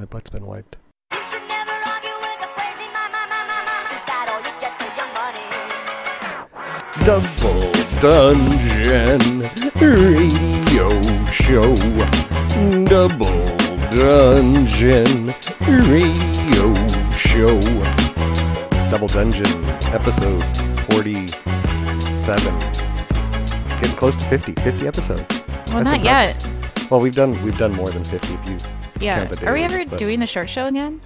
My butt's been wiped. You should never argue with a crazy ma ma ma ma ma. Is that all you get for your money? Double Dungeon Radio Show. Double Dungeon Radio Show. It's Double Dungeon, episode 47. Getting close to 50. 50 episodes. Well, That's not yet. Well, we've done we've done more than 50 if you Yeah. the Are we ever but- doing the short show again?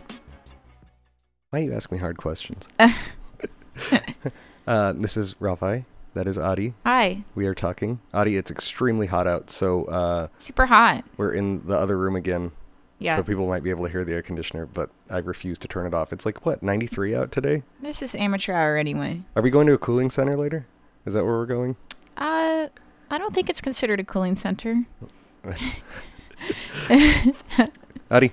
Why you ask me hard questions? uh, this is Ralphie. That is Adi. Hi. We are talking. Adi, it's extremely hot out, so uh, Super hot. we're in the other room again. Yeah. So people might be able to hear the air conditioner, but I refuse to turn it off. It's like what, 93 out today? this is amateur hour anyway. Are we going to a cooling center later? Is that where we're going? Uh, I don't think it's considered a cooling center. Adi,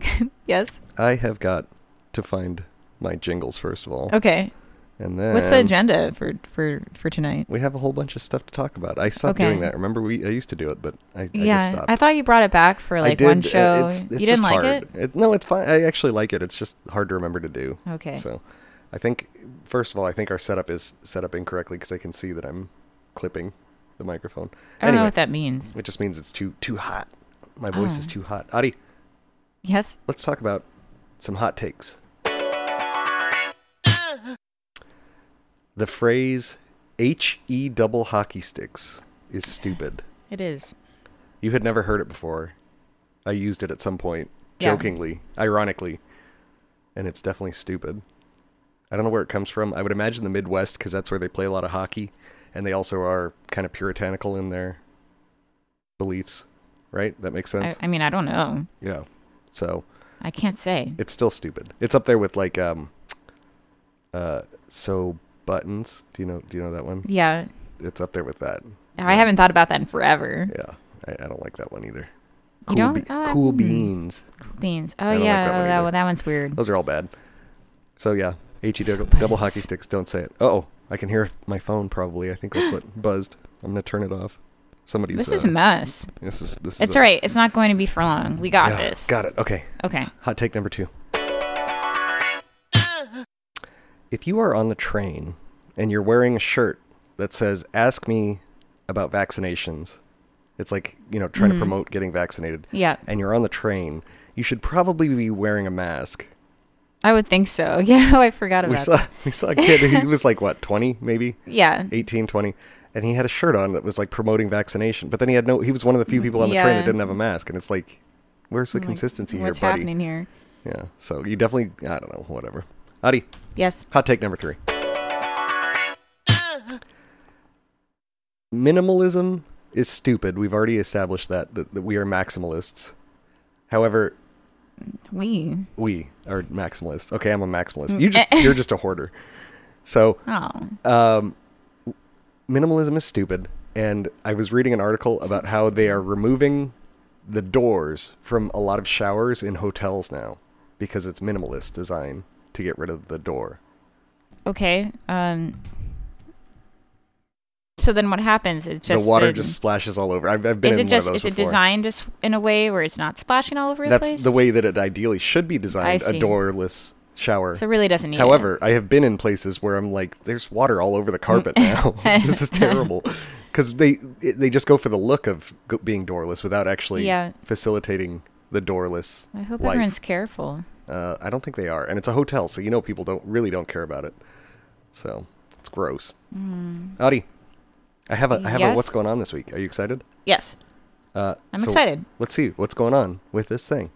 Yes. I have got to find my jingles first of all, Okay. and then What's the agenda for for for tonight? We have a whole bunch of stuff to talk about. I stopped Okay. doing that. Remember, we I used to do it, but I, I just yeah, stopped. I thought you brought it back for like one uh, show. it's- it's you didn't like hard. it? No, it's fine. I actually like it. It's just hard to remember to do. Okay. So, I think first of all, I think our setup is set up incorrectly because I can see that I'm clipping the microphone. I don't know what that means. It just means it's too too hot. My voice is Oh. too hot. Adi, Yes. let's talk about some hot takes. The phrase "H E double hockey sticks" is stupid. It is. You had never heard it before. I used it at some point, Yeah. jokingly, ironically, and it's definitely stupid. I don't know where it comes from. I would imagine the Midwest because that's where they play a lot of hockey, and they also are kind of puritanical in their beliefs, right? That makes I, sense. I mean, I don't know. yeah. So I can't say. it's still stupid. It's up there with like um, uh, so buttons. Do you know? Do you know that one? Yeah. It's up there with that. I haven't thought about that in forever. Yeah, I, I don't like that one either. You don't? be- Oh, cool beans. Beans. Oh don't like yeah. that oh, that, one- that one's weird. Those are all bad. So yeah, HE So double, double hockey sticks. Don't say it. Oh, I can hear my phone. Probably. I think that's what buzzed. I'm gonna turn it off. Somebody's. This is uh, a mess. This is this. It's a- all right. It's not going to be for long. We got Yeah, this. Got it. Okay. Okay. Hot take number two. If you are on the train and you're wearing a shirt that says "Ask me about vaccinations," it's like you know trying to Mhm. promote getting vaccinated, Yeah, and you're on the train, you should probably be wearing a mask. I would think so. Yeah, oh, I forgot about We saw that. we saw a kid. he was like what 20 maybe. Yeah. 18, 20, and he had a shirt on that was like promoting vaccination. But then he had no. He was one of the few people on the train that didn't have a mask, and it's like, where's the I'm like, consistency What's here, buddy? happening here? Yeah. So you definitely, I don't know, whatever. Adi, Yes. hot take number three. Minimalism is stupid. We've already established that that, that we are maximalists. However, We. we are maximalists. Okay, I'm a maximalist. Mm, You just eh. you're just a hoarder. So Oh. um, minimalism is stupid. And I was reading an article about how they are removing the doors from a lot of showers in hotels now because it's minimalist design to get rid of the door. Okay. Um. So then what happens? It's just the water just splashes all over. I've, I've been Is in it just is it before. designed as in a way where it's not splashing all over the That's place? the way that it ideally should be designed, a doorless shower. So it really doesn't need. However, I have been in places where I'm like, there's water all over the carpet now. this is terrible. Because they they just go for the look of being doorless without actually Yeah. facilitating the doorless. I hope life. everyone's careful. Uh, I don't think they are, and it's a hotel, so you know people don't really don't care about it. So it's gross. Adi, I have a I have a what's going on this week. Are you excited? Yes, Uh, I'm so excited. Let's see what's going on with this thing.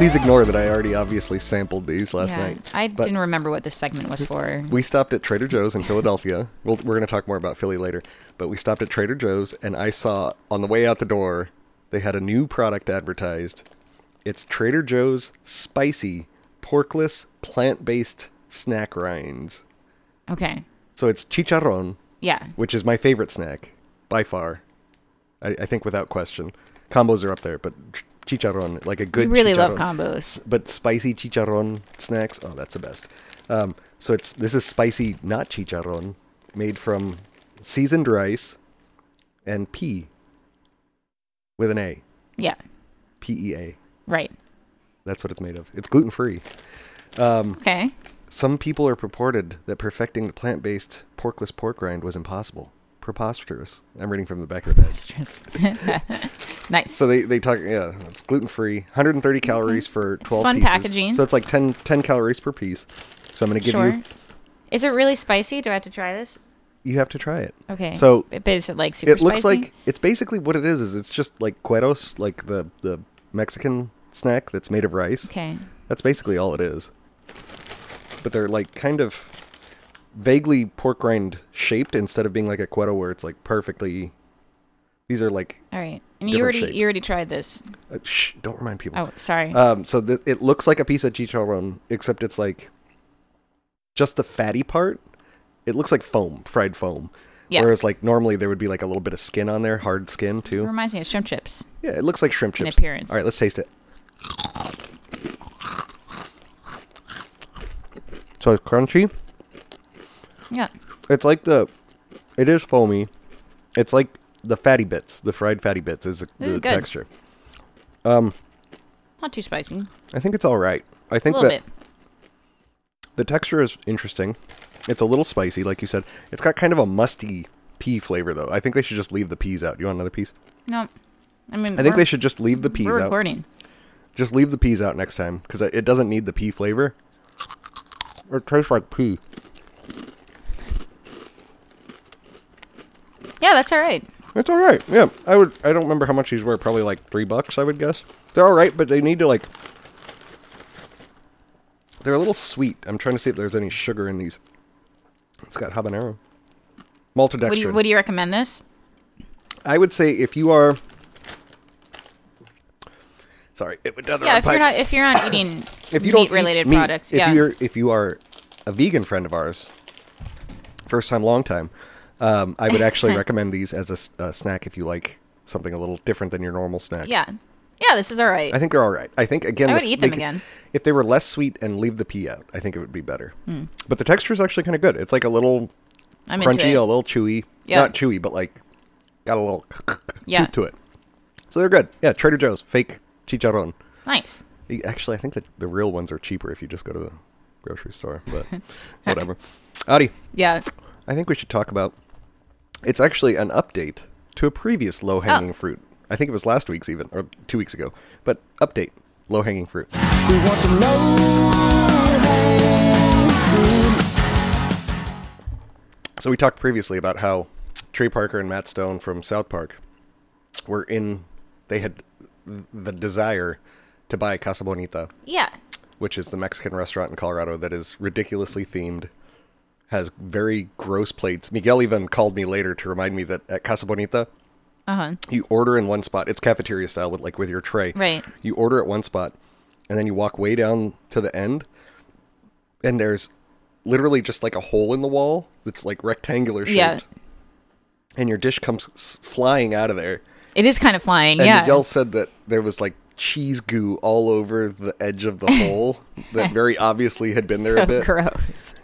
Please ignore that I already obviously sampled these last yeah. night. I but- didn't remember what this segment was for. We stopped at Trader Joe's in Philadelphia. We'll, we're going to talk more about Philly later, but we stopped at Trader Joe's, and I saw on the way out the door they had a new product advertised. It's Trader Joe's spicy porkless plant-based snack rinds. Okay. So it's chicharron, Yeah. which is my favorite snack by far. I, I think without question. Combos are up there, but chicharron, like a good you really love combos. But spicy chicharron snacks, oh, that's the best. Um, So it's this is spicy not chicharron, made from seasoned rice and pea with an A. Yeah. P E A. Right. That's what it's made of. It's gluten free. Okay. Some people are purported that perfecting the plant based porkless pork rind was impossible. Preposterous. I'm reading from the back of the bag. Nice. So they, they talk, yeah, it's gluten free, 130 mm-hmm. calories for 12 fun pieces. packaging. So it's like 10, 10 calories per piece. So I'm going to give sure. you, Is it really spicy? Do I have to try this? you have to try it. Okay. So But is it like super it looks spicy? like, it's basically what it is, is it's just like cueros, like the, the Mexican snack that's made of rice. Okay. That's basically all it is. But they're like kind of vaguely pork rind shaped instead of being like a cuero where it's like perfectly. These are like, All right. And you already shapes. you already tried this. uh, shh, don't remind people. Oh, sorry. Um, so th- it looks like a piece of chicharron, except it's like just the fatty part. It looks like foam, fried foam. Yeah. Whereas like normally there would be like a little bit of skin on there, hard skin it too. reminds me of shrimp chips. Yeah, it looks like shrimp chips. In appearance. All right, let's taste it. So it's crunchy. Yeah. It's like the, it is foamy. It's like the fatty bits, the fried fatty bits is the, This is the good. texture. Um, Not too spicy. I think it's all right. I A think little that bit. the texture is interesting. It's a little spicy, like you said. It's got kind of a musty pea flavor, though. I think they should just leave the peas out. You want another piece? No. I mean, I think they should just leave the peas We're out. recording. Just leave the peas out next time because it doesn't need the pea flavor. It tastes like pea. Yeah, that's all right. It's all right. Yeah, I would. I don't remember how much these were. Probably like three bucks, I would guess. They're all right, but they need to like. They're a little sweet. I'm trying to see if there's any sugar in these. It's got habanero, maltodextrin. Would you would you recommend this? I would say if you are. Sorry, it would Yeah, if you're not if you're not eating if you don't meat related eat meat, products, if yeah. you're if you are a vegan friend of ours, first time, long time, um, I would actually recommend these as a snack if you like something a little different than your normal snack. yeah. Yeah, this is all right. I think they're all right. I think again, I the- would eat they them could- again. If they were less sweet and leave the pea out, I think it would be better. Hmm. But the texture is actually kind of good. It's like a little I'm crunchy, a little chewy. Yeah. Not chewy, but like got a little Yeah. to it. So they're good. Yeah, Trader Joe's fake chicharron. Nice. Actually, I think that the real ones are cheaper if you just go to the grocery store. But whatever. Adi, Yeah. I think we should talk about. It's actually an update to a previous low hanging Oh. fruit. I think it was last week's even or two weeks ago. But update low hanging fruit. We want some low So we talked previously about how Trey Parker and Matt Stone from South Park were in. They had the desire to buy Casa Bonita, Yeah. which is the Mexican restaurant in Colorado that is ridiculously themed, has very gross plates. Miguel even called me later to remind me that at Casa Bonita, Uh huh. you order in one spot. It's cafeteria style with like with your tray. Right. You order at one spot, and then you walk way down to the end, and there's literally just like a hole in the wall that's like rectangular shaped. Yeah. And your dish comes flying out of there. It is kind of flying. And yeah. Miguel said that there was like cheese goo all over the edge of the hole that very obviously had been there so a bit. gross.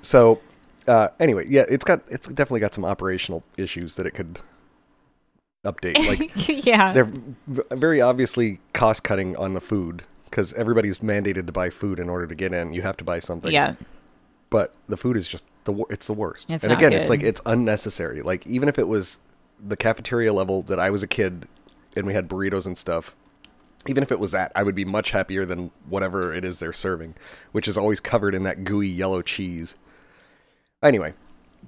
So, uh, anyway, yeah, it's got it's definitely got some operational issues that it could update. Like yeah. they're very obviously cost cutting on the food because everybody's mandated to buy food in order to get in. You have to buy something. yeah. But the food is just the it's the worst. It's and again, it's like it's unnecessary. Like even if it was the cafeteria level that I was a kid and we had burritos and stuff. Even if it was that, I would be much happier than whatever it is they're serving, which is always covered in that gooey yellow cheese. Anyway,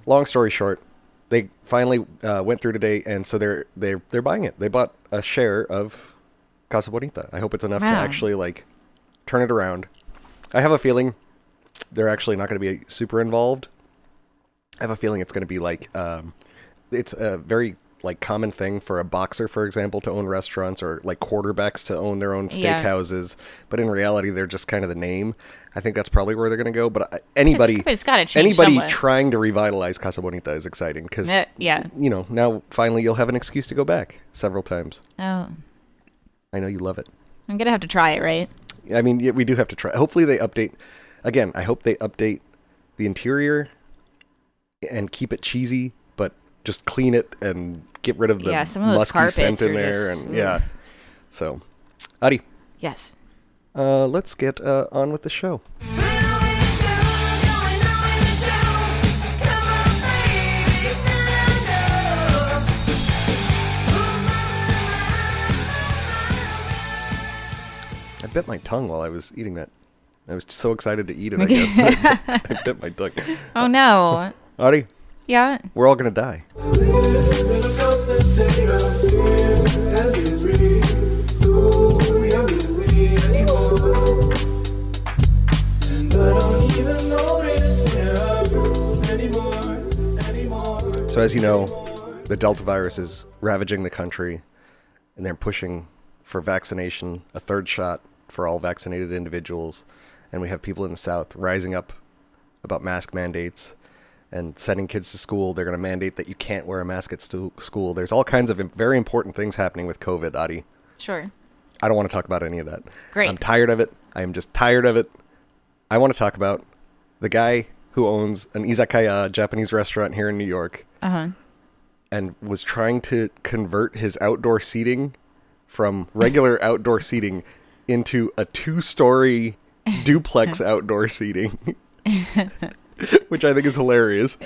long story short, they finally uh, went through today, and so they're they're they're buying it. They bought a share of Casa Bonita. I hope it's enough to actually like turn it around. I have a feeling they're actually not going to be super involved. I have a feeling it's going to be like um, it's a very like common thing for a boxer, for example, to own restaurants or like quarterbacks to own their own Yeah. steakhouses. But in reality, they're just kind of the name. I think that's probably where they're going to go. But anybody, but it's gotta change anybody trying to revitalize Casa Bonita is exciting because Uh, yeah. you know now finally you'll have an excuse to go back several times. Oh, I know you love it. I'm gonna have to try it, right? I mean, yeah, we do have to try. Hopefully, they update. Again, I hope they update the interior and keep it cheesy, just clean it and get rid of the Yeah, some of those musky scent in there. just- and ugh. yeah, so Adi, Yes. uh, let's get uh, on with the show. I bit my tongue while I was eating that. I was so excited to eat it. I guess I bit my tongue. Oh no. Adi, Yeah. we're all gonna die. So, as you know, the Delta virus is ravaging the country, and they're pushing for vaccination, a third shot for all vaccinated individuals. And we have people in the South rising up about mask mandates and sending kids to school. They're going to mandate that you can't wear a mask at school. There's all kinds of very important things happening with COVID, Adi. Sure. I don't want to talk about any of that. Great. I'm tired of it. I am just tired of it. I want to talk about the guy who owns an izakaya, Japanese restaurant here in New York, Uh huh. and was trying to convert his outdoor seating from regular outdoor seating into a two-story duplex outdoor seating, which I think is hilarious.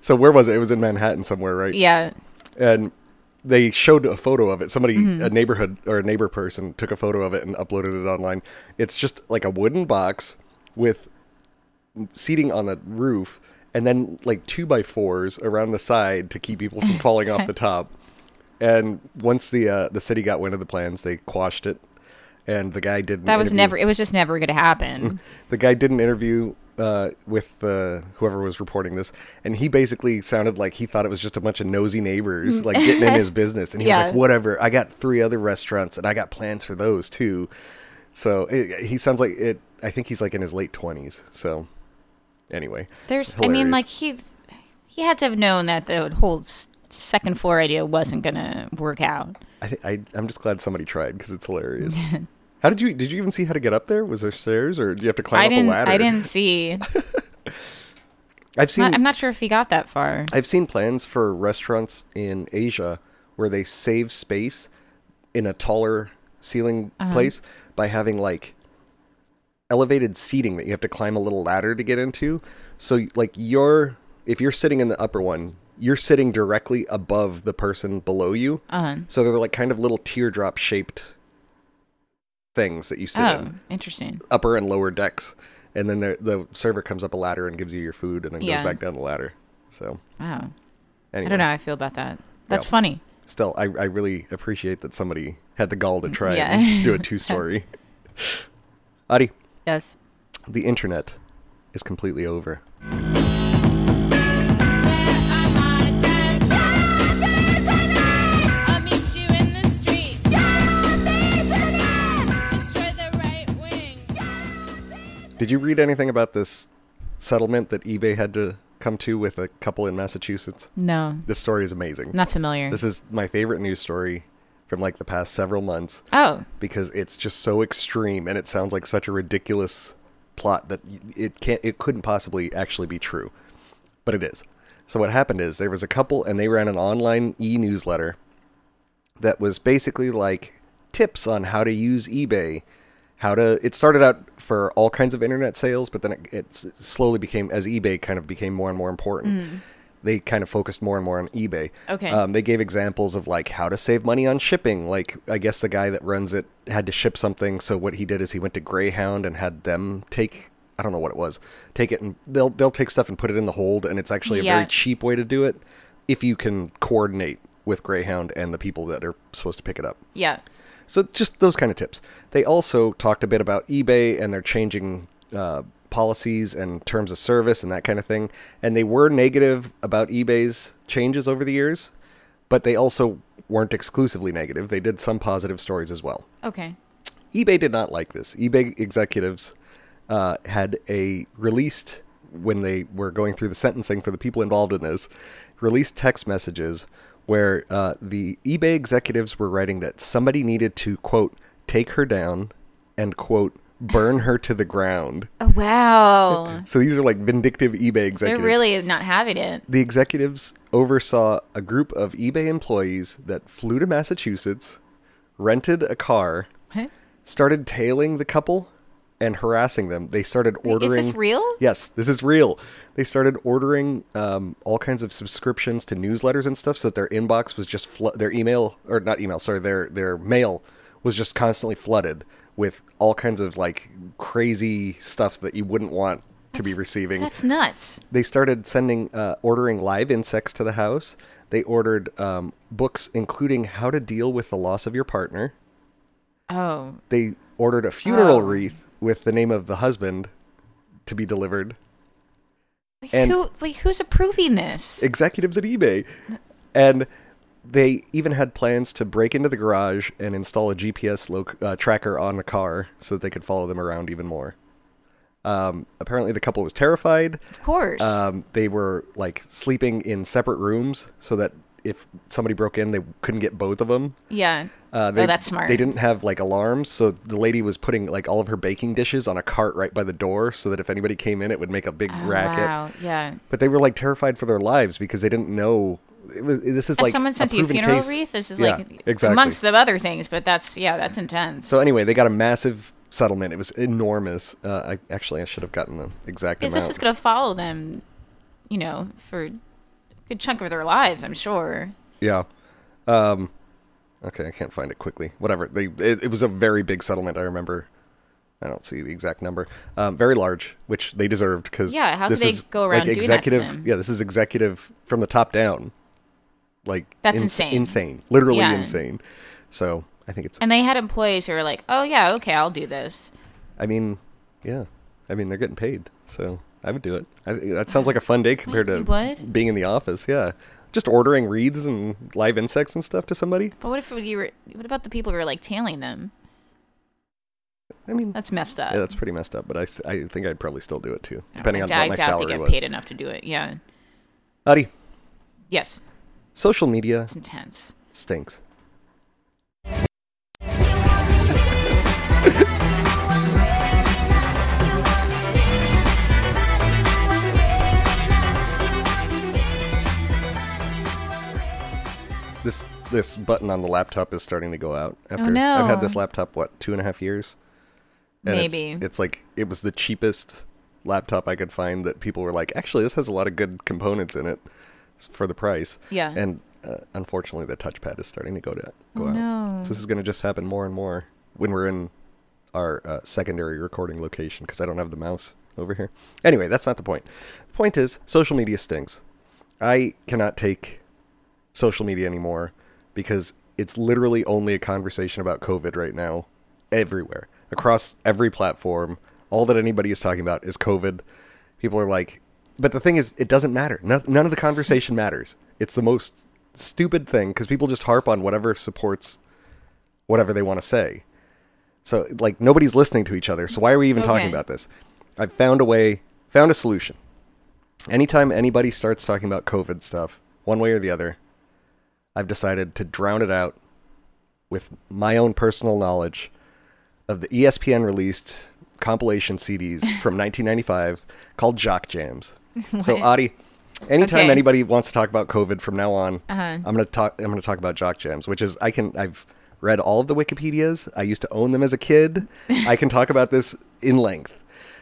so where was it? It was in Manhattan somewhere, right? Yeah. and they showed a photo of it. Somebody, a neighborhood or a neighbor person, took a photo of it and uploaded it online. It's just like a wooden box with seating on the roof, and then like two by fours around the side to keep people from falling off the top. And once the uh, the city got wind of the plans, they quashed it. And the guy didn't. That was interview- never. It was just never going to happen. the guy did an interview uh, with uh, whoever was reporting this, and he basically sounded like he thought it was just a bunch of nosy neighbors like getting in his business, and he was like, "Whatever, I got three other restaurants, and I got plans for those too." So it, he sounds like it. I think he's like in his late twenties. So anyway, There's. I mean, like he, he had to have known that the whole second floor idea wasn't going to work out. I, thi- I I'm just glad somebody tried because it's hilarious. how did you did you even see how to get up there? Was there stairs or do you have to climb I up didn't. a ladder? I didn't see. I've seen. Not, I'm not sure if he got that far. I've seen plans for restaurants in Asia where they save space in a taller ceiling Uh-huh. place by having like elevated seating that you have to climb a little ladder to get into. So like you're if you're sitting in the upper one, you're sitting directly above the person below you. Uh-huh. So they're like kind of little teardrop shaped things that you sit Oh, in, interesting. upper and lower decks. And then the the server comes up a ladder and gives you your food and then Yeah. goes back down the ladder. So Wow. anyway. I don't know how I feel about that. That's Yeah. funny. still I, I really appreciate that somebody had the gall to try Yeah. and do a two story adi Yes. the internet is completely over did you read anything about this settlement that ebay had to come to with a couple in massachusetts No. this story is amazing Not familiar. this is my favorite news story from like the past several months oh. because it's just so extreme and it sounds like such a ridiculous plot that it can't it couldn't possibly actually be true but it is so what happened is there was a couple and they ran an online e-newsletter that was basically like tips on how to use ebay how to it started out for all kinds of internet sales but then it, it slowly became as ebay kind of became more and more important they kind of focused more and more on ebay Okay. um, they gave examples of like how to save money on shipping like i guess the guy that runs it had to ship something so what he did is he went to greyhound and had them take i don't know what it was take it and they'll they'll take stuff and put it in the hold and it's actually a Yeah. very cheap way to do it if you can coordinate with greyhound and the people that are supposed to pick it up Yeah. So just those kind of tips. They also talked a bit about eBay and they're changing uh, policies and terms of service and that kind of thing. And they were negative about eBay's changes over the years, but they also weren't exclusively negative. They did some positive stories as well. Okay. eBay did not like this. eBay executives uh, had a released when they were going through the sentencing for the people involved in this, released text messages where uh, the eBay executives were writing that somebody needed to quote take her down and quote burn her to the ground. Oh, wow. So these are like vindictive eBay executives. They're really not having it. the executives oversaw a group of eBay employees that flew to Massachusetts, rented a car, started tailing the couple and harassing them. They started Wait, is ordering. this real? Yes, this is real. They started ordering um, all kinds of subscriptions to newsletters and stuff, so that their inbox was just flo- their email or not email, sorry, their their mail was just constantly flooded with all kinds of like crazy stuff that you wouldn't want to be receiving That's nuts. they started sending uh, ordering live insects to the house they ordered um, books including how to deal with the loss of your partner Oh, they ordered a funeral Oh. wreath with the name of the husband to be delivered wait, And- who? Wait, who's approving this? executives at ebay and they even had plans to break into the garage and install a gps loc- uh, tracker on the car so that they could follow them around even more um, apparently the couple was terrified Of course. Um, they were like sleeping in separate rooms so that if somebody broke in, they couldn't get both of them. yeah. Uh, they, oh, that's smart. They didn't have like alarms, so the lady was putting like all of her baking dishes on a cart right by the door, so that if anybody came in, it would make a big Oh, racket. Wow. Yeah. But they were like terrified for their lives because they didn't know. It was, this is As like someone sends you a funeral case. wreath, this is Yeah, like exactly. amongst the other things, but that's yeah, that's intense. So anyway, they got a massive settlement. It was enormous. Uh, I actually I should have gotten the exact because this is going to follow them, you know, for good chunk of their lives, I'm sure. Yeah. Um, okay, I can't find it quickly. Whatever. They it, it was a very big settlement. I remember. I don't see the exact number. Um, very large, which they deserved because Yeah, how this they is go around like doing that executive. Yeah, this is executive from the top down. Like That's ins- insane. Insane. Literally Yeah. insane. So I think it's. And they had employees who were like, "Oh yeah, okay, I'll do this." I mean, yeah. I mean, they're getting paid, so I would do it. I, that sounds like a fun day compared Wait, to what? being in the office. Yeah, just ordering reeds and live insects and stuff to somebody. But what if you were? What about the people who are like tailing them? I mean, That's messed up. Yeah, that's pretty messed up, but I, I think I'd probably still do it too, I depending on I what my doubt salary they get was. paid enough to do it. Yeah. Adi, Yes. social media It's intense. stinks. This this button on the laptop is starting to go out. After I've had this laptop what two and a half years. And it's- Maybe. it's like it was the cheapest laptop I could find that people were like, actually, this has a lot of good components in it for the price. Yeah. And uh, unfortunately, the touchpad is starting to go to go Oh, out. no. So this is going to just happen more and more when we're in our uh, secondary recording location because I don't have the mouse over here. Anyway, that's not the point. The point is, social media stings. I cannot take social media anymore because it's literally only a conversation about COVID right now, everywhere, across every platform. All that anybody is talking about is COVID. People are like, but the thing is, it doesn't matter. None, none of the conversation matters. It's the most stupid thing because people just harp on whatever supports whatever they want to say. So, like, nobody's listening to each other. So, why are we even talking about this? I've found a way, found a solution. Anytime anybody starts talking about COVID stuff, one way or the other, I've decided to drown it out with my own personal knowledge of the ESPN released compilation CDs from 1995 called Jock Jams. So? Adi, anytime Okay. anybody wants to talk about COVID from now on, Uh-huh. I'm gonna talk. I'm gonna talk about Jock Jams, which is I can. I've read all of the Wikipedias. I used to own them as a kid. I can talk about this in length.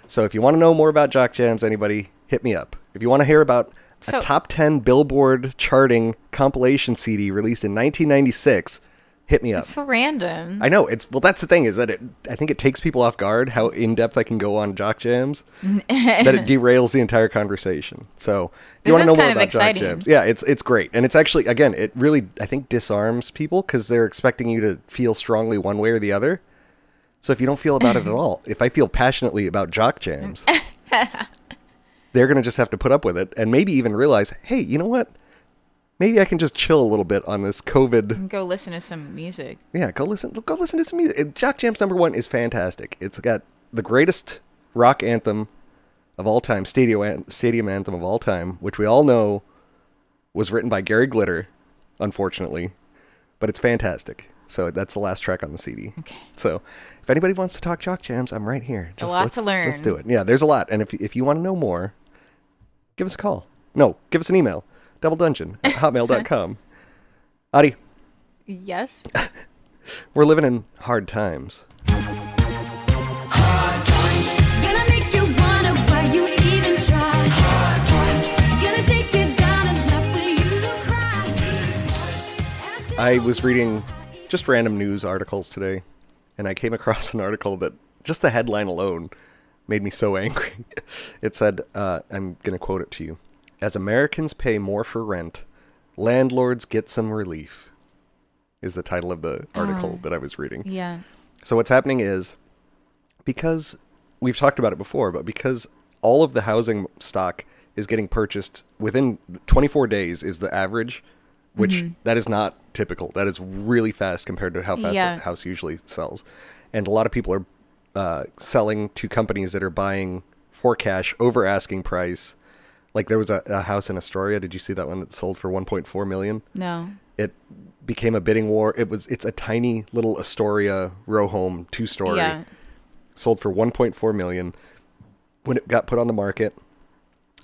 So if you want to know more about Jock Jams, anybody hit me up. If you want to hear about So- a top 10 Billboard charting compilation CD released in 1996, hit me up. It's so random. I know it's well. That's the thing is that it. I think it takes people off guard how in depth I can go on Jock Jams that it derails the entire conversation. So if you want to know more about Jock. Jams, yeah, it's it's great, and it's actually again it really I think disarms people because they're expecting you to feel strongly one way or the other. So if you don't feel about it at all, if I feel passionately about Jock Jams, they're gonna just have to put up with it and maybe even realize, hey, you know what? Maybe I can just chill a little bit on this COVID Go listen to some music. yeah, go listen. Go listen to some music. Jock Jams number one is fantastic. It's got the greatest rock anthem of all time, stadium an- stadium anthem of all time, which we all know was written by Gary Glitter, unfortunately, but it's fantastic. So that's the last track on the CD. Okay. So if anybody wants to talk Jock Jams, I'm right here. A lot to learn. Let's do it. Yeah, there's a lot. And if if you want to know more, give us a call. No, give us an email. Double Dungeon at hotmail.com. Adi, Yes. we're living in hard times. Gonna make you wonder why you even try. Hard times. Gonna take you down and left for you to cry. I was reading just random news articles today, and I came across an article that just the headline alone made me so angry. It said, uh, I'm going to quote it to you As Americans pay more for rent, landlords get some relief, is the title of the article that I was reading. Yeah. So what's happening is because we've talked about it before, but because all of the housing stock is getting purchased within 24 days is the average, which that is not typical. That is really fast compared to how fast Yeah. a house usually sells. And a lot of people are uh, selling to companies that are buying for cash over asking price. Like there was a, a house in Astoria. Did you see that one that sold for 1.4 million? No. it became a bidding war. It was it's a tiny little Astoria row home, two story, Yeah. sold for 1.4 million. When it got put on the market,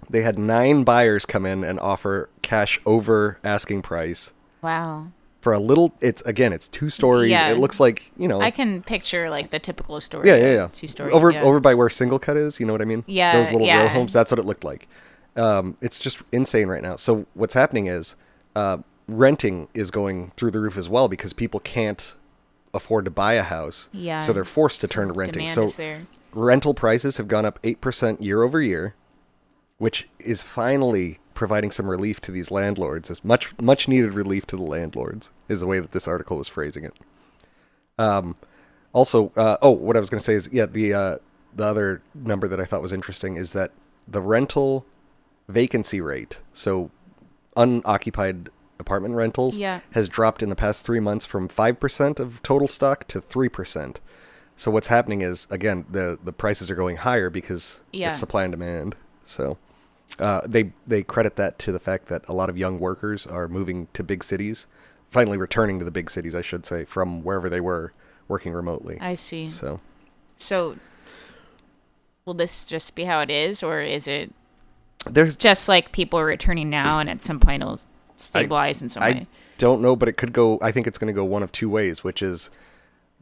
they had nine buyers come in and offer cash over asking price Wow. For a little. It's again, it's two stories. Yeah. It looks like you know. I can picture like the typical story. yeah, yeah, yeah. Two stories over yeah. over by where SingleCut is. You know what I mean? Yeah, Those little row homes. That's what it looked like. Um, it's just insane right now. So what's happening is uh, renting is going through the roof as well because people can't afford to buy a house. Yeah. So they're forced to turn to renting. Demand so rental prices have gone up eight percent year over year, which is finally providing some relief to these landlords. as much much needed relief to the landlords is the way that this article was phrasing it. Um, also, uh, oh, what I was going to say is, yeah, the uh, the other number that I thought was interesting is that the rental vacancy rate, so unoccupied apartment rentals, Yeah. has dropped in the past three months from five percent of total stock to three percent. So what's happening is, again, the the prices are going higher because Yeah. it's supply and demand. So uh, they they credit that to the fact that a lot of young workers are moving to big cities, finally returning to the big cities, I should say, from wherever they were working remotely. I see. So So, will this just be how it is, or is it there's just like people are returning now, and at some point it'll stabilize in some I way? don't know, but it could go. I think it's going to go one of two ways, which is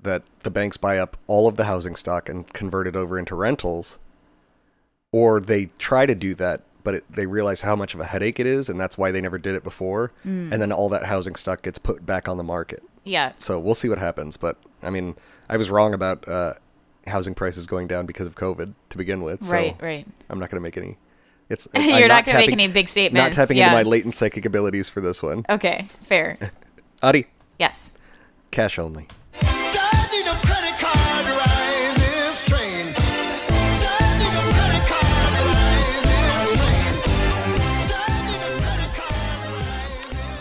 that the banks buy up all of the housing stock and convert it over into rentals, or they try to do that, but it, they realize how much of a headache it is, and that's why they never did it before. Mm. And then all that housing stock gets put back on the market. Yeah. So we'll see what happens. But I mean, I was wrong about uh, housing prices going down because of COVID to begin with. So Right. Right. I'm not going to make any. It's You're I'm not gonna make any big statement. Not tapping yeah. into my latent psychic abilities for this one. Okay. Fair. Adi, yes. cash only.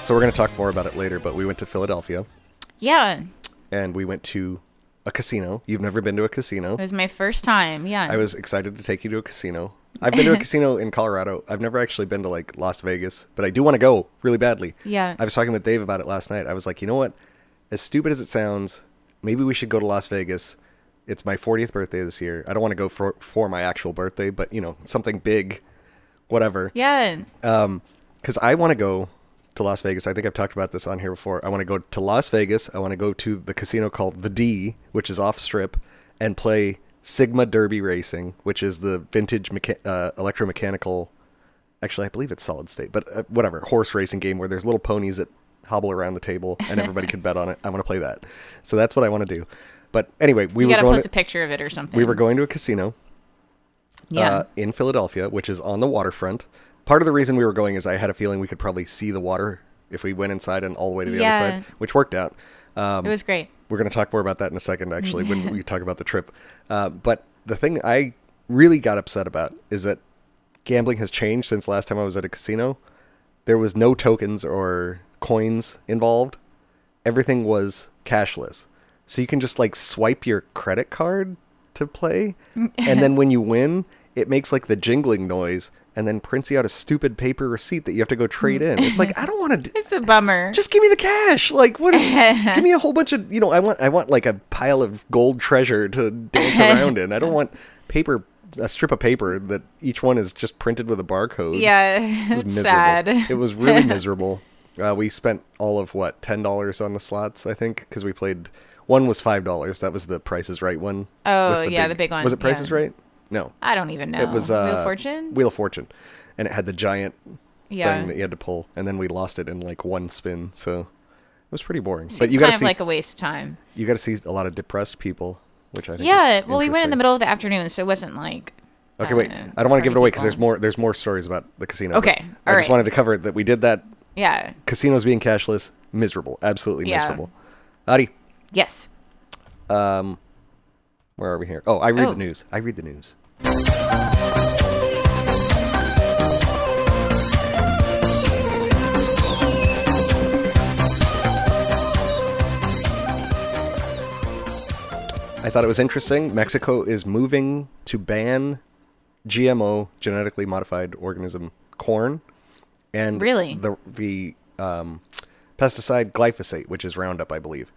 So we're going to talk more about it later, but we went to Philadelphia Yeah. and we went to a casino. You've never been to a casino. It was my first time. Yeah. I was excited to take you to a casino. I've been to a casino in Colorado. I've never actually been to like Las Vegas, but I do want to go really badly. Yeah. I was talking with Dave about it last night. I was like, you know what? As stupid as it sounds, maybe we should go to Las Vegas. It's my 40th birthday this year. I don't want to go for for my actual birthday, but you know, something big, whatever. Yeah. Um, because I want to go to Las Vegas. I think I've talked about this on here before. I want to go to Las Vegas. I want to go to the casino called the D, which is off strip, and play Sigma Derby Racing, which is the vintage mecha- uh, electromechanical. Actually, I believe it's solid state, but uh, whatever horse racing game where there's little ponies that hobble around the table and everybody can bet on it. I want to play that. So that's what I want to do. But anyway, we you were gotta going. post To, a picture of it or something. we were going to a casino Yeah. uh, in Philadelphia, which is on the waterfront. Part of the reason we were going is I had a feeling we could probably see the water if we went inside and all the way to the Yeah. other side, which worked out. Um, it was great. we're going to talk more about that in a second, actually, when we talk about the trip. Uh, but the thing I really got upset about is that gambling has changed since last time I was at a casino. There was no tokens or coins involved. Everything was cashless. So you can just like swipe your credit card to play. and then when you win, it makes like the jingling noise and then prints you out a stupid paper receipt that you have to go trade in. It's like I don't want to. It's a bummer. Just give me the cash. Like what? give me a whole bunch of you know. I want I want like a pile of gold treasure to dance around in. I don't want paper a strip of paper that each one is just printed with a barcode. yeah, It was it's miserable. sad. It was really miserable. Uh, we spent all of what ten dollars on the slots, I think, because we played. One was five dollars. That was the Price is Right one. Oh, with yeah, the big one, Was it Price yeah. is Right? No, I don't even know. it was uh, Wheel of Fortune. Wheel of Fortune, and it had the giant yeah, thing that you had to pull, and then we lost it in like one spin. So it was pretty boring. Seemed but you got to see like a waste of time. you got to see a lot of depressed people, which I think. Yeah, well, we went in the middle of the afternoon, so it wasn't like. Okay, wait. uh, I don't want to give it away because there's more. There's more stories about the casino. Okay, but I all just right. wanted to cover that we did that. Yeah. Casinos being cashless, miserable, absolutely Yeah. miserable. Adi, Yes. um, where are we here? Oh, I read Oh. the news. I read the news. I thought it was interesting. Mexico is moving to ban GMO, genetically modified organism corn, and Really? the the um, pesticide glyphosate, which is Roundup, I believe.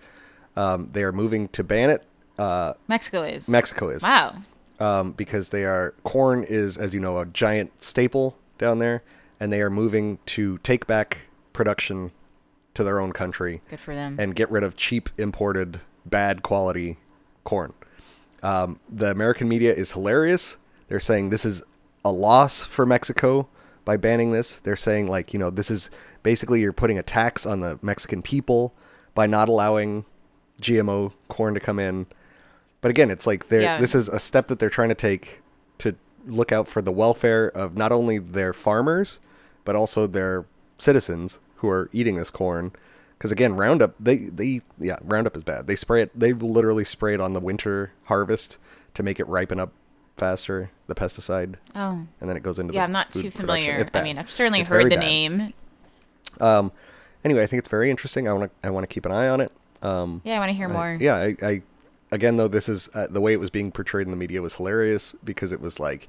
Um, they are moving to ban it. Uh, Mexico is. Mexico is Wow. um, because they are corn is, as you know, a giant staple down there, and they are moving to take back production to their own country Good for them. and get rid of cheap imported bad quality corn. Um, the American media is hilarious. They're saying this is a loss for Mexico by banning this. They're saying like you know this is basically you're putting a tax on the Mexican people by not allowing GMO corn to come in. But again, it's like they're Yeah. this is a step that they're trying to take to look out for the welfare of not only their farmers but also their citizens who are eating this corn. Because again, Roundup, they they yeah, Roundup is bad. They spray it. They literally spray it on the winter harvest to make it ripen up faster. The pesticide, oh. and then it goes into Yeah, the I'm not too familiar. I mean, I've certainly It's heard the bad. name. Um, anyway, I think it's very interesting. I want to I want to keep an eye on it. Um, Yeah, I want to hear I- more. yeah, I, I again though this is uh, the way it was being portrayed in the media was hilarious because it was like,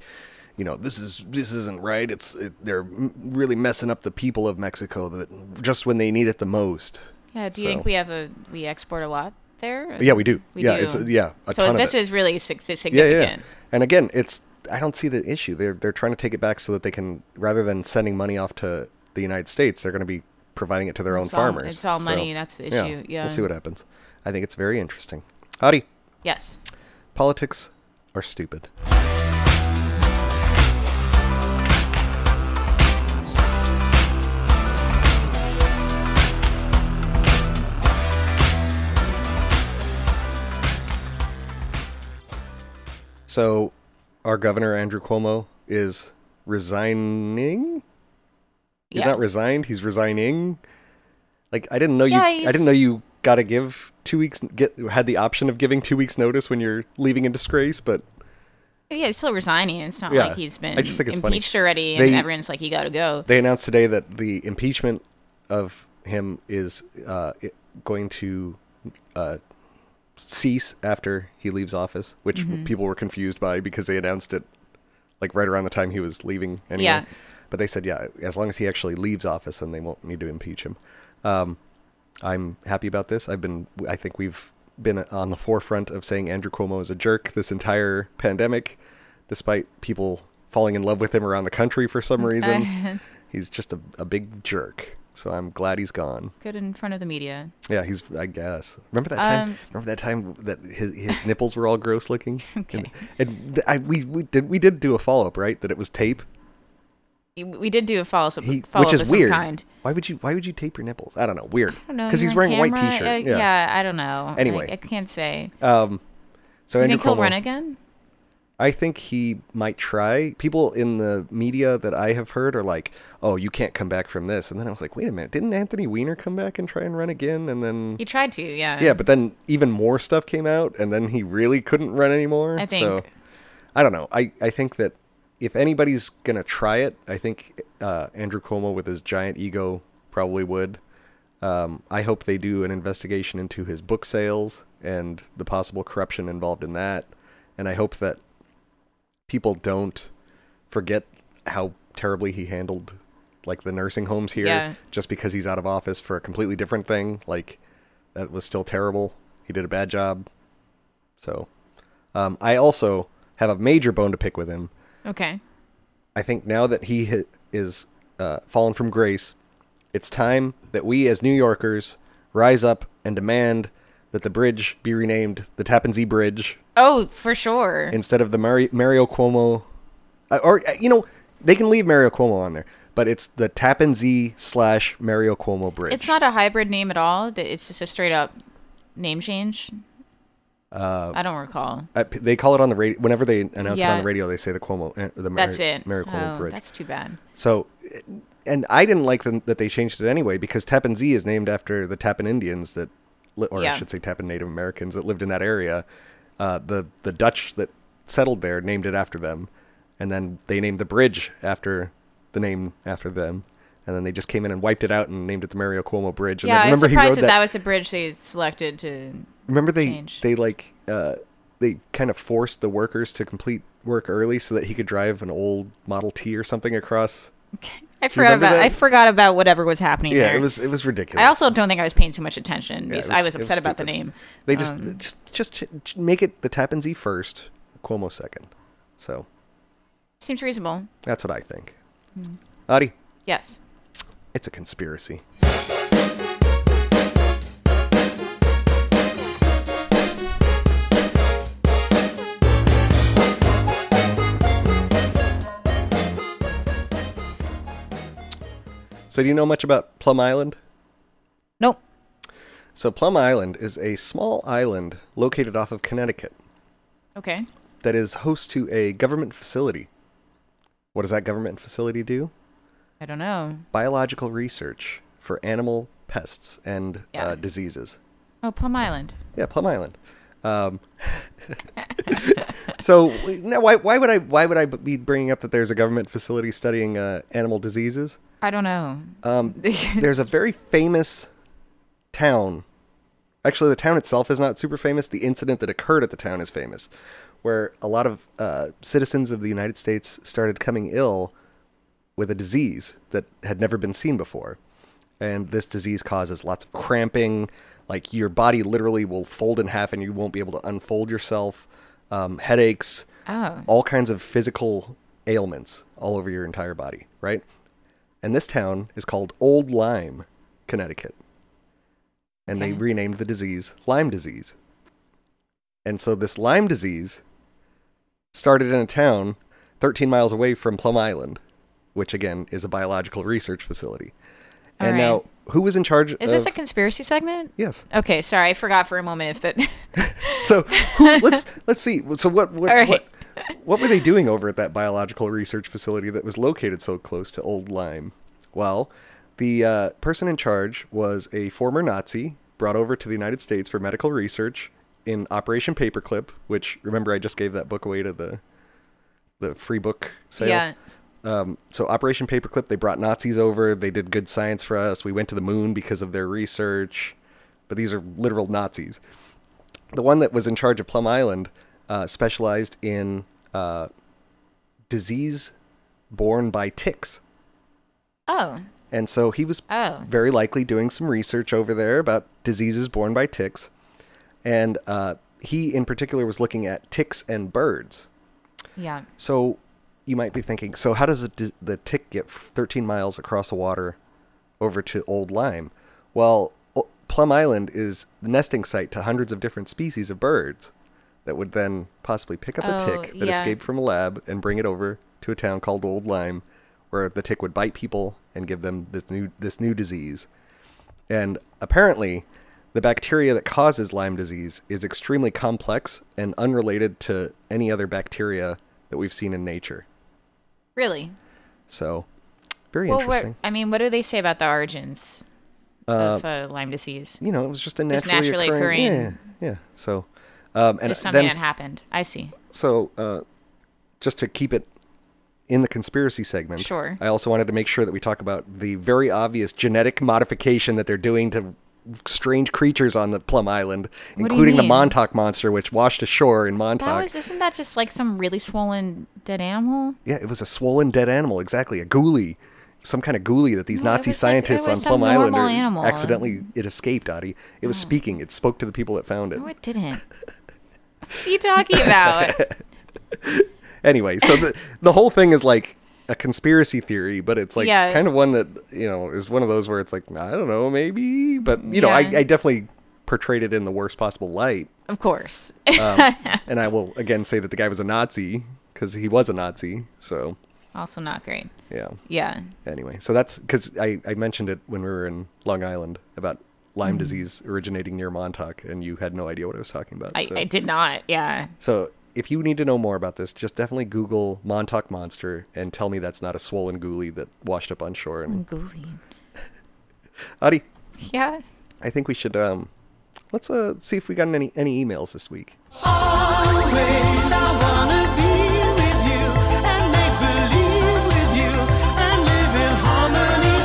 you know, this is this isn't right. It's it, they're really messing up the people of Mexico that just when they need it the most. Yeah, do you So- think we have a we export a lot there? Yeah, we do. We yeah, do. it's yeah a so this is really sig- yeah, yeah. And again, it's I don't see the issue. They're they're trying to take it back so that they can rather than sending money off to the United States, they're going to be providing it to their It's own all- farmers. it's all So, money, that's the issue, yeah. we'll see what happens. I think it's very interesting. Howdy. Yes. Politics are stupid. So, our governor Andrew Cuomo is resigning. He's Yeah. not resigned. He's resigning. Like I didn't know you. Yeah, I didn't know you got to give two weeks. Get had the option of giving two weeks notice when you're leaving in disgrace, but Yeah, he's still resigning. It's not Yeah. like he's been I just think it's funny. impeached already, and They- everyone's like, "You got to go." they announced today that the impeachment of him is uh, going to uh, cease after he leaves office, which Mm-hmm. people were confused by because they announced it like right around the time he was leaving. Anyway. Yeah. But they said, yeah, as long as he actually leaves office, then they won't need to impeach him. Um, I'm happy about this. I've been, I think we've been on the forefront of saying Andrew Cuomo is a jerk this entire pandemic, despite people falling in love with him around the country for some reason. he's just a, a big jerk. So I'm glad he's gone. Good in front of the media. Yeah, he's. I guess. Remember that time? Um, remember that time that his his nipples were all gross looking. Okay. And, and I, we we did we did do a follow up right that it was tape. We did do a follow up, which is weird. kind. Why would you Why would you tape your nipples? I don't know. Weird. I don't know. Because he's wearing a white t-shirt. Uh, yeah. yeah, I don't know. Anyway. I, I can't say. Um. So You Andrew think he'll Cuomo- run again? I think he might try. People in the media that I have heard are like, "Oh, you can't come back from this." And then I was like, "Wait a minute! Didn't Anthony Weiner come back and try and run again?" And then He tried to. Yeah. yeah, but then even more stuff came out, and then he really couldn't run anymore. I So, think- I don't know. I I think that if anybody's gonna try it, I think uh, Andrew Cuomo with his giant ego probably would. Um, I hope they do an investigation into his book sales and the possible corruption involved in that, and I hope that people don't forget how terribly he handled like the nursing homes here Yeah. just because he's out of office for a completely different thing. Like that was still terrible. He did a bad job. So, um, I also have a major bone to pick with him. Okay. I think now that he ha- is uh, fallen from grace, it's time that we as New Yorkers rise up and demand that the bridge be renamed the Tappan Zee Bridge Oh, for sure. instead of the Mari- Mario Cuomo. Uh, or uh, you know, they can leave Mario Cuomo on there, but it's the Tappan Zee slash Mario Cuomo Bridge. It's not a hybrid name at all. th- It's just a straight up name change. Uh, I don't recall. Uh, they call it on the radio whenever they announce it on the radio. They say the Cuomo, uh, the Mari- That's it. Mario Cuomo oh, Bridge. that's too bad. So, and I didn't like them that they changed it anyway because Tappan Zee is named after the Tappan Indians that, li- or I should say Tappan Native Americans that lived in that area. Uh, the the Dutch that settled there named it after them, and then they named the bridge after the name after them, and then they just came in and wiped it out and named it the Mario Cuomo Bridge. And Yeah, remember he surprised that, that. that was the bridge they selected to. remember they change. they like uh, they kind of forced the workers to complete work early so that he could drive an old Model T or something across. I forgot about. that? I forgot about whatever was happening Yeah, there. it was it was ridiculous. I also don't think I was paying too much attention Yeah, because I was- was it was upset about the name. They just Um, just just make it the Tappan Zee first, Cuomo second. So Seems reasonable. that's what I think. Hmm. Adi, Yes. It's a conspiracy. So do you know much about Plum Island? Nope. So Plum Island is a small island located off of Connecticut. Okay. that is host to a government facility. What does that government facility do? I don't know. Biological research for animal pests and Yeah. uh, diseases. Oh, Plum Island. Yeah, Plum Island. Um, so now, why why would I why would I be bringing up that there's a government facility studying uh, animal diseases? I don't know. Um, there's a very famous town. Actually, the town itself is not super famous. The incident that occurred at the town is famous, where a lot of uh, citizens of the United States started coming ill with a disease that had never been seen before. And this disease causes lots of cramping, like your body literally will fold in half and you won't be able to unfold yourself, um, headaches, Oh. all kinds of physical ailments all over your entire body, right? And this town is called Old Lyme, Connecticut. And they renamed the disease Lyme disease. And so this Lyme disease started in a town 13 miles away from Plum Island, which again is a biological research facility. All and right. now, who was in charge Is this a conspiracy segment? Yes. Okay, sorry, I forgot for a moment if that. So who, let's let's see. So what what, right. what what were they doing over at that biological research facility that was located so close to Old Lyme? Well, the uh, person in charge was a former Nazi brought over to the United States for medical research in Operation Paperclip, which remember I just gave that book away to the the free book sale. yeah. Um, so Operation Paperclip, they brought Nazis over. They did good science for us. We went to the moon because of their research. But these are literal Nazis. The one that was in charge of Plum Island uh, specialized in uh, disease borne by ticks. Oh. And so he was Oh. very likely doing some research over there about diseases borne by ticks. And uh, he, in particular, was looking at ticks and birds. Yeah. So you might be thinking, so how does the, the tick get 13 miles across the water over to Old Lyme? Well, Plum Island is the nesting site to hundreds of different species of birds that would then possibly pick up a Oh, tick that yeah. escaped from a lab and bring it over to a town called Old Lyme, where the tick would bite people and give them this new this new disease. And apparently, the bacteria that causes Lyme disease is extremely complex and unrelated to any other bacteria that we've seen in nature. Really? So, very Well, what, interesting. I mean, what do they say about the origins of uh, Lyme disease? You know, it was just a It's naturally, naturally occurring. occurring- Yeah, yeah. So, um, and It's something then that happened. I see. so uh, just to keep it in the conspiracy segment, Sure. I also wanted to make sure that we talk about the very obvious genetic modification that they're doing to strange creatures on the Plum Island, What including the? Montauk monster, which washed ashore in Montauk. That was isn't that just like some really swollen dead animal? Yeah, it was a swollen dead animal, exactly. A ghoulie. Some kind of ghoulie that these No, Nazi was like- scientists on Plum Island are animal. accidentally it escaped, Adi. It was oh. speaking. It spoke to the people that found it. No, it didn't. what are you talking about? Anyway, so the the whole thing is like a conspiracy theory, but it's like Yeah. kind of one that, you know, is one of those where it's like, I don't know, maybe, but you know, I, Yeah. I definitely portrayed it in the worst possible light. of course. Um, and I will again say that the guy was a Nazi because he was a Nazi. So, also not great. yeah. Yeah. Anyway, so that's because I, I mentioned it when we were in Long Island about Lyme mm. disease originating near Montauk, and you had no idea what I was talking about. I, so. I did not. Yeah. so if you need to know more about this, just definitely Google Montauk monster and tell me that's not a swollen ghoulie that washed up on shore. And Ghoulie. Adi, Yeah. I think we should um, let's uh see if we got any any emails this week. Always I wanna be with you and make believe with you and live in harmony,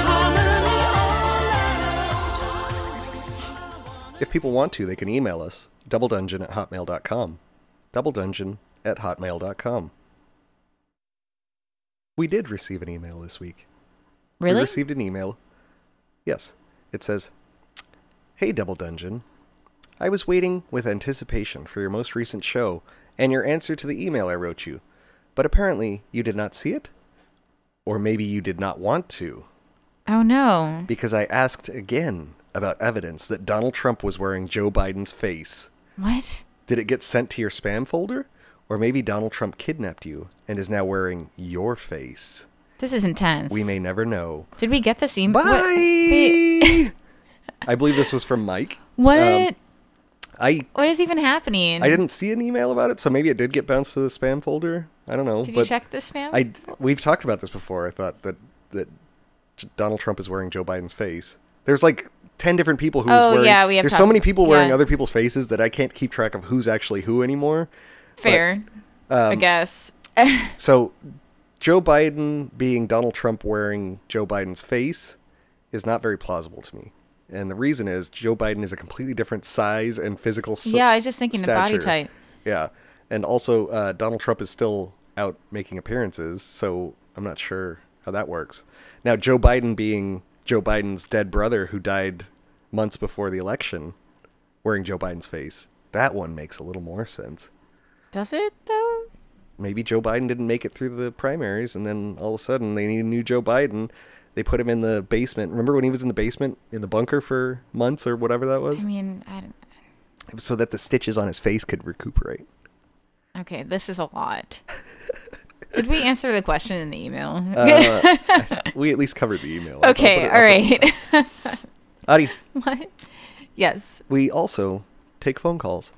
harmony. If people want to, they can email us doubledungeon at hotmail.com. Doubledungeon at hotmail.com. We did receive an email this week. Really? We received an email. Yes. It says, Hey, Double Dungeon. I was waiting with anticipation for your most recent show and your answer to the email I wrote you, but apparently you did not see it? Or maybe you did not want to, oh no. because I asked again about evidence that Donald Trump was wearing Joe Biden's face. What? Did it get sent to your spam folder? Or maybe Donald Trump kidnapped you and is now wearing your face. This is intense. We may never know. Did we get this email? Bye. I believe this was from Mike. What? Um, I what is even happening? I didn't see an email about it, so maybe it did get bounced to the spam folder. I don't know. Did you check the spam? I we've talked about this before. I thought that that Donald Trump is wearing Joe Biden's face. There's like ten different people who's Oh, wearing. yeah, we have There's so many people wearing yeah. other people's faces that I can't keep track of who's actually who anymore. Fair. um, I guess. So, Joe Biden being Donald Trump wearing Joe Biden's face is not very plausible to me. And the reason is Joe Biden is a completely different size and physical s- Yeah, I was just thinking the body type. Yeah. And also, uh, Donald Trump is still out making appearances, so I'm not sure how that works. Now, Joe Biden being Joe Biden's dead brother who died months before the election, wearing Joe Biden's face, that one makes a little more sense Does it though? maybe Joe Biden didn't make it through the primaries, and then all of a sudden they need a new Joe Biden. They put him in the basement. Remember when he was in the basement in the bunker for months or whatever that was, I mean, I don't. so that the stitches on his face could recuperate. Okay, this is a lot. Did we answer the question in the email? Uh, we at least covered the email. I'll- I'll okay, put it- all I'll put- right. Adi, what? Yes. we also take phone calls.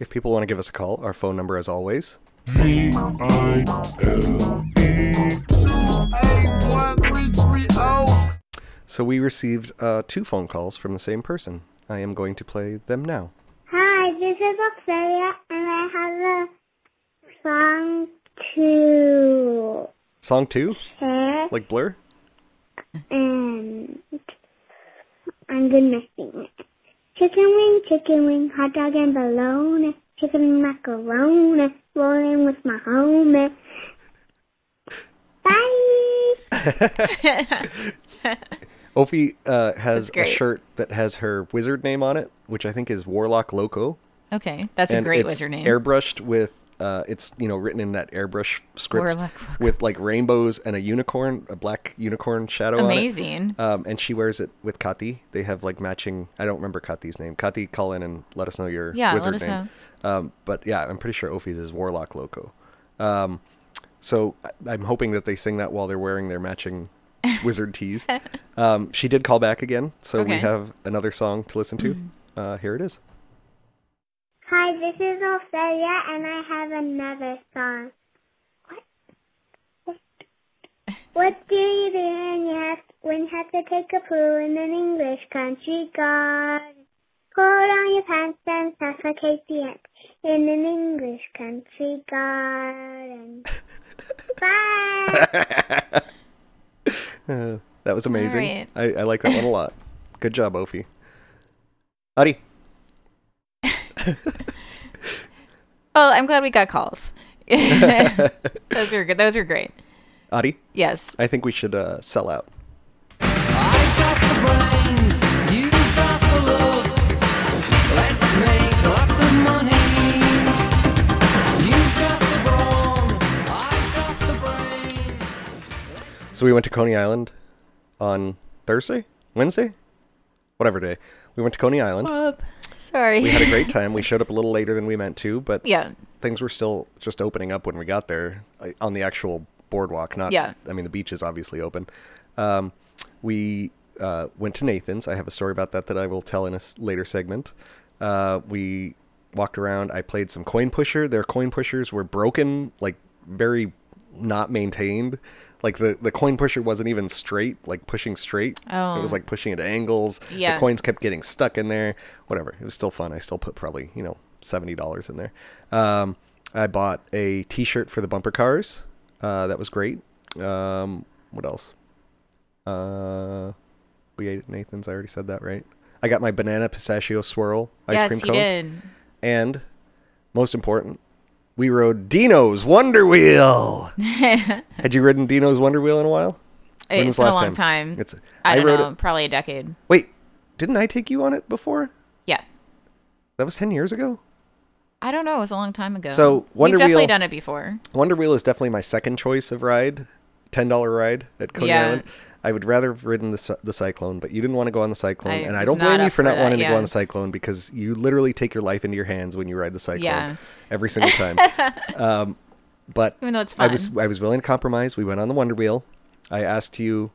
If people want to give us a call, our phone number, as always, So we received uh, two phone calls from the same person. I am going to play them now. Hi, this is Ophelia, and I have a song two. Song two, share, like Blur. and I'm gonna sing it. Chicken wing, chicken wing, hot dog and bologna, chicken macaroni, rolling with my homie. Bye! Ophi uh, has a shirt that has her wizard name on it, which I think is Warlock Loco. Okay, that's a great it's wizard name. Airbrushed with, uh, it's you know written in that airbrush script Warlock Loco. with like rainbows and a unicorn, a black unicorn shadow. on it. Amazing. Um, and she wears it with Kati. They have like matching. I don't remember Kati's name. Kati, call in and let us know your Yeah, let wizard us name. Um, but yeah, I'm pretty sure Ophi's is Warlock Loco. Um, so I- I'm hoping that they sing that while they're wearing their matching wizard tees. Um, she did call back again, so we Okay. Mm-hmm. have another song to listen to. Uh, here it is. Hi, this is Ophelia, and I have another song. What? What do you do when you have when you have to take a poo in an English country garden? Pull on your pants and suffocate the ants in an English country garden. Bye. Uh, that was amazing. right. I, I like that one a lot. Good job, Ophi. Adi. Oh, I'm glad we got calls. those were good. Those were great. Adi, Yes. I think we should uh, sell out. I got the brains, you got the looks. Let's make So we went to Coney Island on Thursday, Wednesday, whatever day. We went to Coney Island. Sorry. We had a great time. We showed up a little later than we meant to, but yeah. things were still just opening up when we got there uh, on the actual boardwalk. Not, Yeah. I mean, the beach is obviously open. Um, we uh, went to Nathan's. I have a story about that that I will tell in a later segment. Uh, we walked around. I played some coin pusher. Their coin pushers were broken, like very not maintained. Like the, the coin pusher wasn't even straight, like pushing straight. Oh. It was Oh. like pushing at angles. Yeah. The coins kept getting stuck in there. Whatever. It was still fun. I still put probably, you know, seventy dollars in there. Um, I bought a T-shirt for the bumper cars. Uh, that was great. Um, what else? Uh, we ate at Nathan's. I already said that, right? I got my banana pistachio swirl ice yes, cream cone. did. And most important, we rode Deno's Wonder Wheel. Had you ridden Deno's Wonder Wheel in a while? When It's been a long time? time. It's- I I don't rode know. it- Probably a decade. Wait, didn't I take you on it before? Yeah. That was ten years ago. I don't know. It was a long time ago. So, Wonder We've definitely Wheel- done it before. Wonder Wheel is definitely my second choice of ride, ten dollar ride at Coney Yeah. Island. I would rather have ridden the the Cyclone, but you didn't want to go on the Cyclone, I and I don't blame you for for not that, wanting to go on the Cyclone because you literally take your life into your hands when you ride the Cyclone Yeah. every single time. um, but Even though it's I was. I was willing to compromise. We went on the Wonder Wheel. I asked you,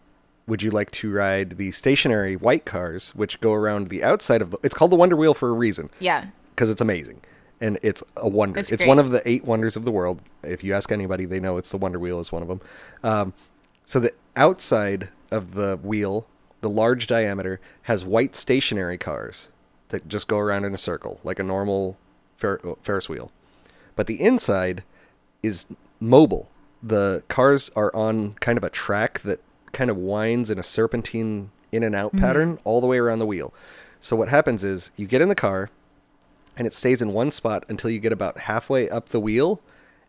would you like to ride the stationary white cars, which go around the outside of the? It's called the Wonder Wheel for a reason Yeah. because it's amazing and it's a wonder. It's one of the eight wonders of the world. If you ask anybody, they know it's the Wonder Wheel is one of them. Um, so the outside of the wheel, the large diameter, has white stationary cars that just go around in a circle like a normal fer- uh, Ferris wheel. But the inside is mobile. The cars are on kind of a track that kind of winds in a serpentine in and out mm-hmm. pattern all the way around the wheel. So what happens is you get in the car and it stays in one spot until you get about halfway up the wheel,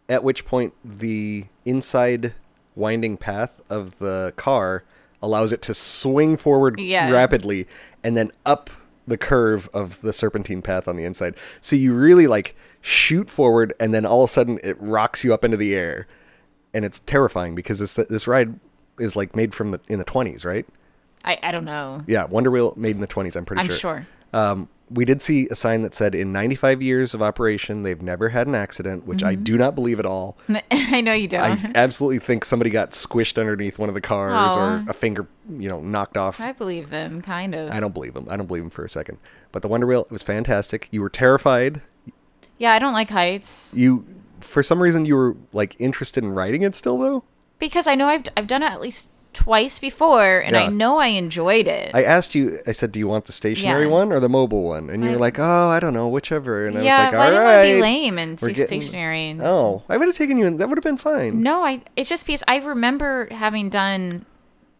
at which point the inside winding path of the car allows it to swing forward Yeah. rapidly and then up the curve of the serpentine path on the inside. So you really like shoot forward and then all of a sudden it rocks you up into the air. And it's terrifying because this this ride is like made from the in the 20s, right? I, I don't know. Yeah, Wonder Wheel made in the 20s, I'm pretty I'm sure. sure. Um, we did see a sign that said in 95 years of operation, they've never had an accident, which I do not believe at all. I know you don't. I absolutely think somebody got squished underneath one of the cars or a finger, you know, knocked off. I believe them, kind of. I don't believe them. I don't believe them for a second. But the Wonder Wheel, it was fantastic. You were terrified. Yeah, I don't like heights You, for some reason, you were like interested in riding it still, though. because I know I've I've done it at least twice before, and I know I enjoyed it. I asked you. I said, "Do you want the stationary Yeah. one or the mobile one?" And you were like, "Oh, I don't know, whichever." And I was like, "All right." be lame and we're getting- stationary. And Oh, I would have taken you in. That would have been fine. no, I. It's just because I remember having done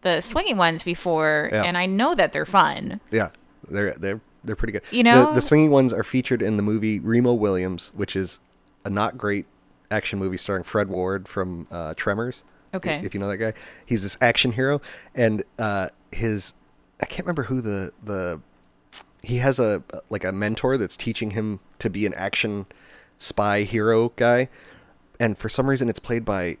the swinging ones before, Yeah. and I know that they're fun. Yeah, they're they're they're pretty good. You The- know? the, swinging ones are featured in the movie Remo Williams, which is a not great action movie starring Fred Ward from uh, Tremors. Okay. if you know that guy, he's this action hero, and uh, his I can't remember who the the he has a like a mentor that's teaching him to be an action spy hero guy, and for some reason it's played by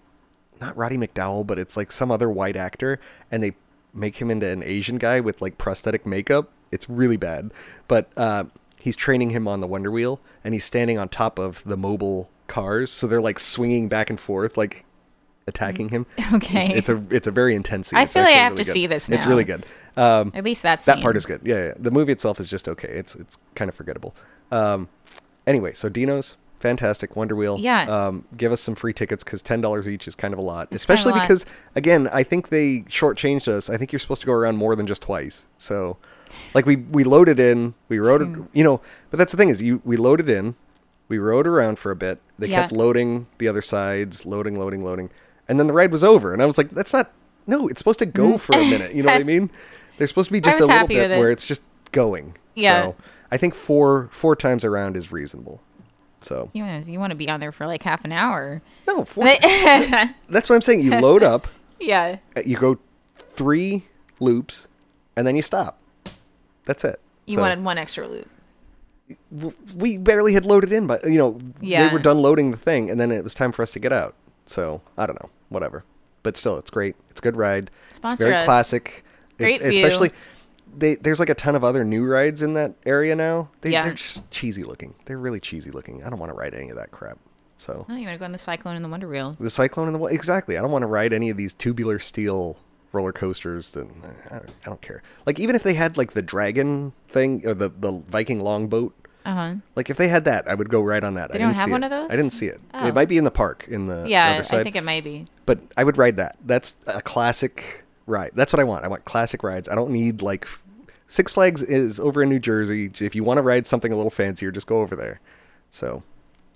not Roddy McDowall, but it's like some other white actor, and they make him into an Asian guy with like prosthetic makeup. It's really bad, but uh, he's training him on the Wonder Wheel, and he's standing on top of the mobile cars, so they're like swinging back and forth, like attacking him. Okay. it's, it's a it's a very intense. Scene. I It's feel like I have really to good. see this It's really good. Um, At least that's that part is good. Yeah, yeah, the movie itself is just okay. It's it's kind of forgettable. Um, anyway, so Deno's fantastic. Wonder Wheel. Yeah. Um, give us some free tickets because ten dollars each is kind of a lot, especially lot. because again, I think they shortchanged us. I think you're supposed to go around more than just twice. So, like we we loaded in, we rode it, you know. But that's the thing is, you we loaded in, we rode around for a bit. They Yeah. kept loading the other sides, loading, loading, loading, and then the ride was over. And I was like, that's not. No, it's supposed to go for a minute. You know what I mean? There's supposed to be just a little bit it. where it's just going. Yeah. So I think four four times around is reasonable. So You want to you want to be on there for like half an hour. no, four, that's what I'm saying. You load up, yeah. uh, you go three loops, and then you stop. That's it. You So, wanted one extra loop. We barely had loaded in, but you know Yeah. they were done loading the thing, and then it was time for us to get out. So I don't know, whatever. But still, it's great. It's a good ride. Sponsor it's very us. classic. It- Great view. especially. They, there's like a ton of other new rides in that area now. They, Yeah. They're just cheesy looking. They're really cheesy looking. I don't want to ride any of that crap. So Oh, you want to go on the Cyclone and the Wonder Wheel? The Cyclone and the exactly. I don't want to ride any of these tubular steel roller coasters. That I don't, I don't care. Like even if they had like the dragon thing or the the Viking longboat. Uh huh. Like if they had that, I would go right on that. They I don't didn't have see one it. of those? I didn't see it. Oh. It might be in the park in the, Yeah, other side. I think it might be. but I would ride that. That's a classic ride. That's what I want. I want classic rides. I don't need like Six Flags is over in New Jersey. If you want to ride something a little fancier, just go over there. So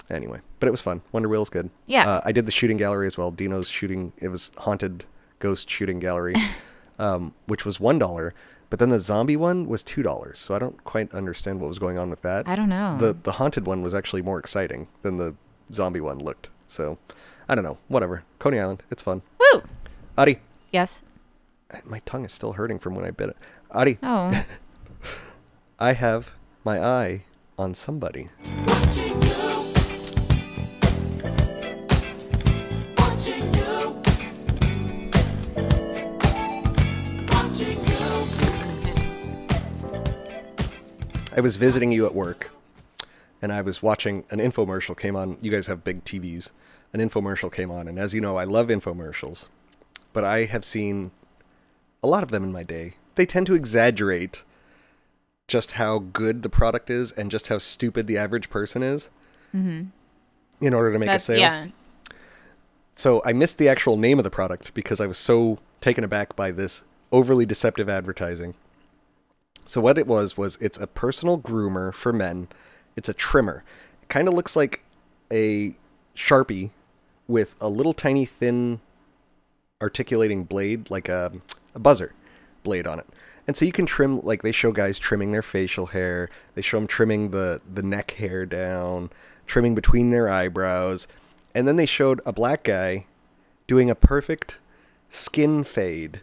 anyway, but it was fun. Wonder Wheel's good. Yeah. Uh, I did the shooting gallery as well. Deno's shooting. It was haunted ghost shooting gallery, um, which was one dollar. But then the zombie one was two dollars. So I don't quite understand what was going on with that. I don't know. The the haunted one was actually more exciting than the zombie one looked. So I don't know. Whatever. Coney Island. It's fun. Woo! Adi, Yes. my tongue is still hurting from when I bit it. Adi, Oh. I have my eye on somebody. I was visiting you at work, and I was watching an infomercial came on. You guys have big TVs. An infomercial came on, and as you know, I love infomercials, but I have seen a lot of them in my day. They tend to exaggerate just how good the product is and just how stupid the average person is mm-hmm. in order to make a sale. yeah. So I missed the actual name of the product because I was so taken aback by this overly deceptive advertising. So what it was was it's a personal groomer for men. It's a trimmer. It kind of looks like a Sharpie with a little tiny thin articulating blade like a, a buzzer blade on it. And so you can trim like they show guys trimming their facial hair, they show them trimming the the neck hair down, trimming between their eyebrows, and then they showed a black guy doing a perfect skin fade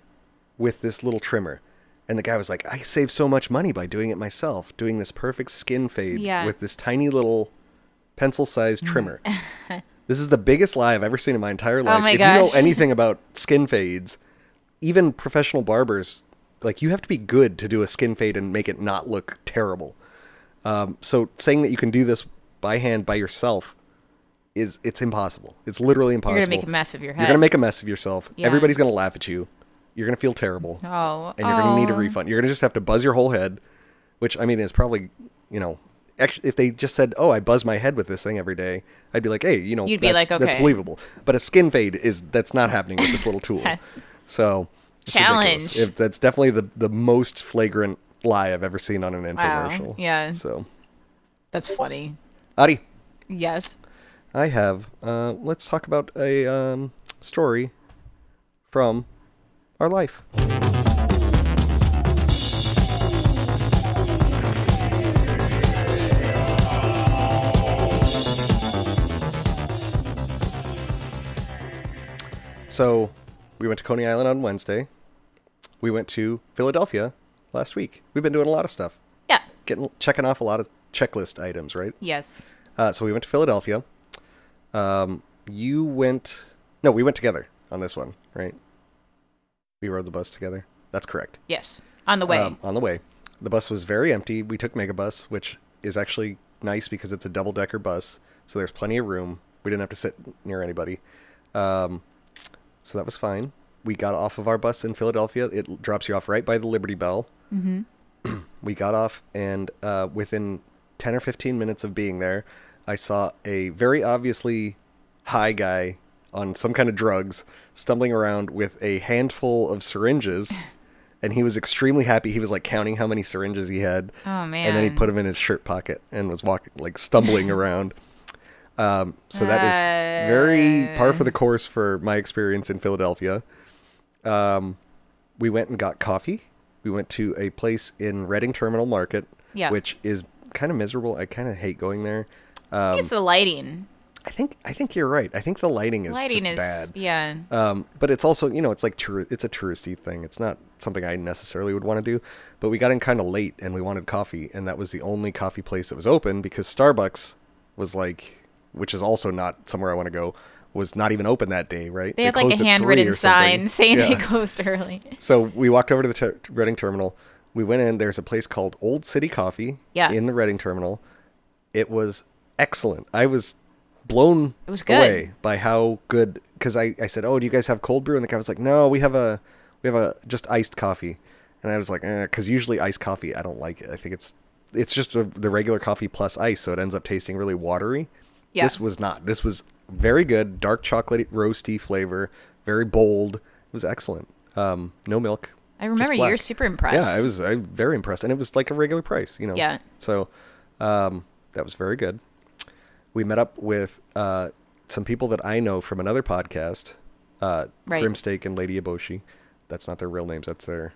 with this little trimmer. And the guy was like, "I saved so much money by doing it myself, doing this perfect skin fade Yeah. with this tiny little pencil-sized trimmer." this is the biggest lie I've ever seen in my entire life. Oh my if you know anything about skin fades, even professional barbers, like you have to be good to do a skin fade and make it not look terrible. Um, so saying that you can do this by hand by yourself is it's impossible. It's literally impossible. You're gonna make a mess of your head. You're gonna make a mess of yourself. Yeah. Everybody's gonna laugh at you. You're gonna feel terrible, Oh. and you're gonna need a oh. refund. You're gonna just have to buzz your whole head, which I mean is probably you know. Actually, if they just said, "Oh, I buzz my head with this thing every day," I'd be like, "Hey, you know, You'd be that's, like, that's believable." But a skin fade is that's not happening with this little tool. So. Challenge. It, that's definitely the the most flagrant lie I've ever seen on an Wow. infomercial. Yeah. So, That's funny. Adi, Yes. I have. Uh, let's talk about a um, story from our life. So, we went to Coney Island on Wednesday. We went to Philadelphia last week. We've been doing a lot of stuff, Yeah. getting checking off a lot of checklist items, right? Yes. Uh, so we went to Philadelphia. Um, you went. No, we went together on this one, right? We rode the bus together. That's correct. Yes. On the way. Um, on the way, the bus was very empty. We took Megabus, which is actually nice because it's a double decker bus, so there's plenty of room. We didn't have to sit near anybody, um, so that was fine. We got off of our bus in Philadelphia. It drops you off right by the Liberty Bell. Mm-hmm. we got off, and uh, within ten or fifteen minutes of being there, I saw a very obviously high guy on some kind of drugs stumbling around with a handful of syringes. And he was extremely happy. He was like counting how many syringes he had. Oh, And then he put them in his shirt pocket and was walking, like stumbling around. Um, so that is very par for the course for my experience in Philadelphia. Um, we went and got coffee. We went to a place in Reading Terminal Market, Yeah. which is kind of miserable. I kind of hate going there. I think it's the lighting. I think I think you're right. I think the lighting is lighting is bad. yeah. Um, but it's also, you know, it's like tour- it's a touristy thing. It's not something I necessarily would want to do. But we got in kind of late and we wanted coffee, and that was the only coffee place that was open because Starbucks was like, which is also not somewhere I want to go, was not even open that day, right? They, had like a handwritten sign saying they closed early. So we walked over to the ter- Reading Terminal. We went in. There's a place called Old City Coffee Yeah. in the Reading Terminal. It was excellent. I was blown It was good. away by how good. Because I, I said, "Oh, do you guys have cold brew?" And the guy was like, "No, we have a we have a just iced coffee." And I was like, "Because usually iced coffee, I don't like it. I think it's it's just a, the regular coffee plus ice, so it ends up tasting really watery." Yeah. This was not. This was very good, dark chocolate roasty flavor, very bold. It was excellent. Um, no milk. I remember you were super impressed. Yeah, I was I, very impressed, and it was like a regular price, you know. Yeah. So, um, that was very good. We met up with uh, some people that I know from another podcast, uh, Right. Grimsteak and Lady Eboshi. That's not their real names. That's their,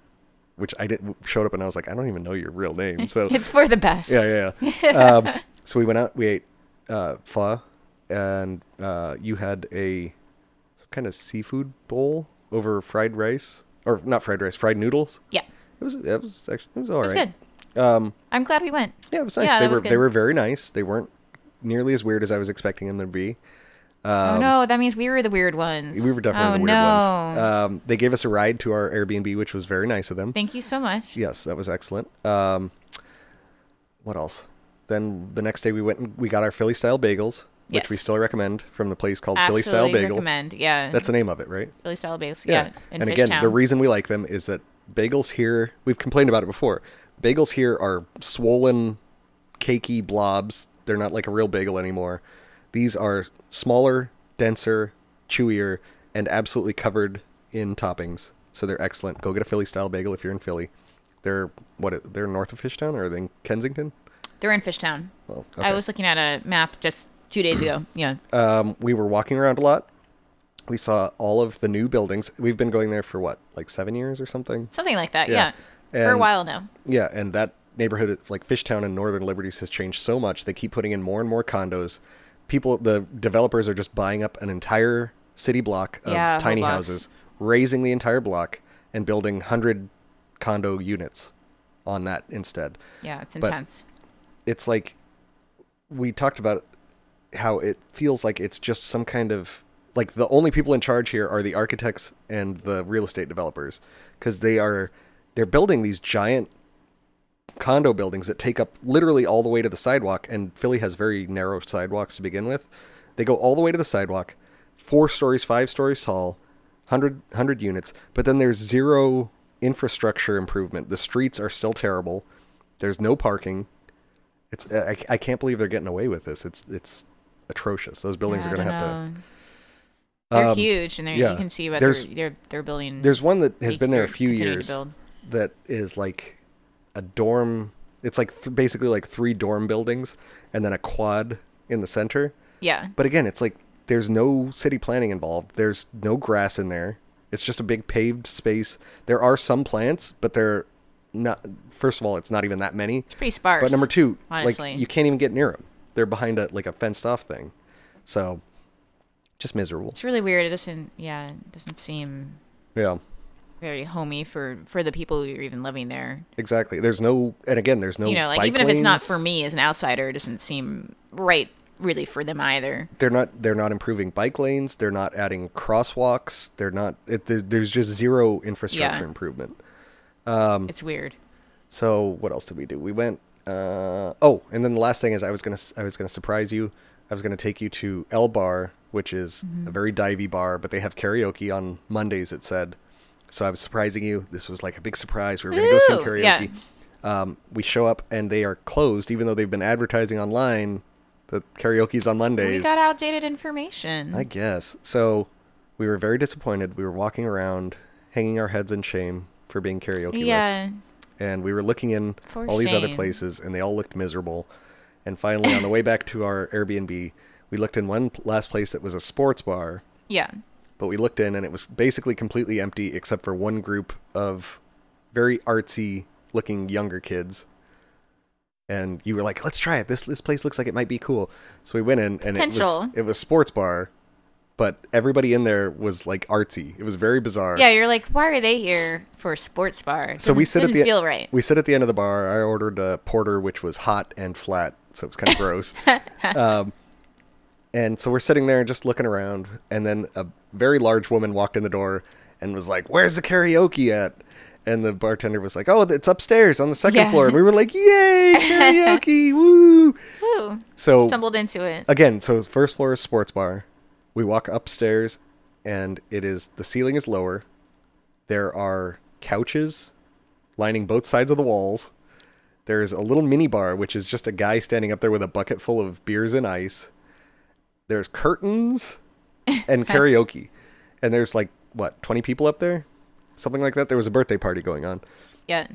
which I didn't showed up and I was like, I don't even know your real name. So It's for the best. yeah, yeah. yeah. um, so we went out. We ate uh, pho, and uh, you had a some kind of seafood bowl over fried rice, or not fried rice, fried noodles. Yeah. It was it was actually it was all It was right. good. Um, I'm glad we went. yeah, it was nice. Yeah, they were they were very nice. They weren't nearly as weird as I was expecting them to be. oh no, that means we were the weird ones. Um, We were definitely oh, the weird no. ones. Um, they gave us a ride to our Airbnb, which was very nice of them. Thank you so much. Yes, that was excellent. Um, what else? Then the next day we went and we got our Philly style bagels, which Yes. we still recommend from the place called Philly Style Absolutely Bagel. recommend. Yeah. That's the name of it, right? Philly style bagels. Yeah. in and again, the reason we like them is that bagels here, we've complained about it before. Bagels here are swollen, cakey blobs. They're not like a real bagel anymore. These are smaller, denser, chewier, and absolutely covered in toppings. So they're excellent. Go get a Philly style bagel if you're in Philly. They're what? They're north of Fishtown, or are they in Kensington? They're in Fishtown. Well, I was looking at a map just two days ago. Yeah. um, we were walking around a lot. We saw all of the new buildings. We've been going there for what, like seven years or something? Something like that. Yeah. Yeah. For a while now. Yeah, and that neighborhood, like Fishtown and Northern Liberties, has changed so much. They keep putting in more and more condos. People, the developers are just buying up an entire city block of Yeah, tiny houses, raising the entire block, and building hundred condo units on that instead. Yeah, it's But- intense. It's like we talked about how it feels like it's just some kind of like the only people in charge here are the architects and the real estate developers because they are they're building these giant condo buildings that take up literally all the way to the sidewalk and Philly has very narrow sidewalks to begin with. They go all the way to the sidewalk, 4 stories, 5 stories tall, 100 100 units, but then there's zero infrastructure improvement. The streets are still terrible. There's no parking. It's I, I can't believe they're getting away with this. It's it's atrocious. Those buildings Yeah, are going to have to. They're Um, huge, and they're, yeah. you can see what they're, they're they're building. There's one that has been there a few years that is like a dorm. It's like th- basically like three dorm buildings and then a quad in the center. Yeah, But again, it's like there's no city planning involved. There's no grass in there. It's just a big paved space. There are some plants, but they're not. First of all, it's not even that many. it's pretty sparse. But number two, honestly. like you can't even get near them. They're behind a like a fenced off thing. So, just miserable. it's really weird. It doesn't. Yeah, it doesn't seem Yeah. Very homey for for the people who are even living there. Exactly. There's no, and again, there's no. you know, like even if it's not for me as an outsider, it doesn't seem right really for them either. they're not they're not improving bike lanes they're not adding crosswalks they're not it, there's just zero infrastructure Yeah. improvement Um, it's weird. so what else did we do we went uh oh and then the last thing is i was gonna I was gonna surprise you i was gonna take you to el bar which is Mm-hmm. a very divey bar but they have karaoke on mondays it said so i was surprising you this was like a big surprise we were gonna go sing karaoke yeah. um, we show up and they are closed even though they've been advertising online The karaoke's on Mondays. We got outdated information. I guess. So we were very disappointed. We were walking around, hanging our heads in shame for being karaoke yeah. and we were looking in For all these other places, and they all looked miserable. And finally, on the way back to our Airbnb, we looked in one last place that was a sports bar, Yeah. But we looked in and it was basically completely empty except for one group of very artsy looking younger kids. And you were like, "Let's try it. This this place looks like it might be cool." So we went in, and it was it was sports bar, but everybody in there was like artsy. It was very bizarre. Yeah, you're like, why are they here for a sports bar? So we sit at the feel right. We sit at the end of the bar. I ordered a porter, which was hot and flat, so it was kind of gross. um, and so we're sitting there just looking around, and then a very large woman walked in the door and was like, "Where's the karaoke at?" And the bartender was like, "Oh, it's upstairs on the second Yeah. floor." And we were like, "Yay, karaoke! Woo!" Woo. So Stumbled into it. again, so first floor is sports bar. We walk upstairs, and it is the ceiling is lower. There are couches lining both sides of the walls. There's a little mini bar, which is just a guy standing up there with a bucket full of beers and ice. There's curtains and karaoke, and there's like what twenty people up there, something like that. There was a birthday party going on. yeah.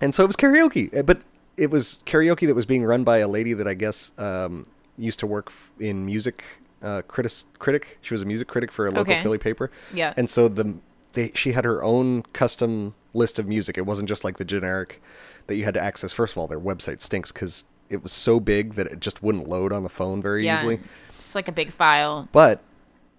And so it was karaoke, uh, but it was karaoke that was being run by a lady that I guess um, used to work in music uh, critic. Critic. She was a music critic for a local Okay. Philly paper. Yeah. And so the they she had her own custom list of music. It wasn't just like the generic that you had to access. First of all, their website stinks because it was so big that it just wouldn't load on the phone very Yeah. easily. Just like a big file. But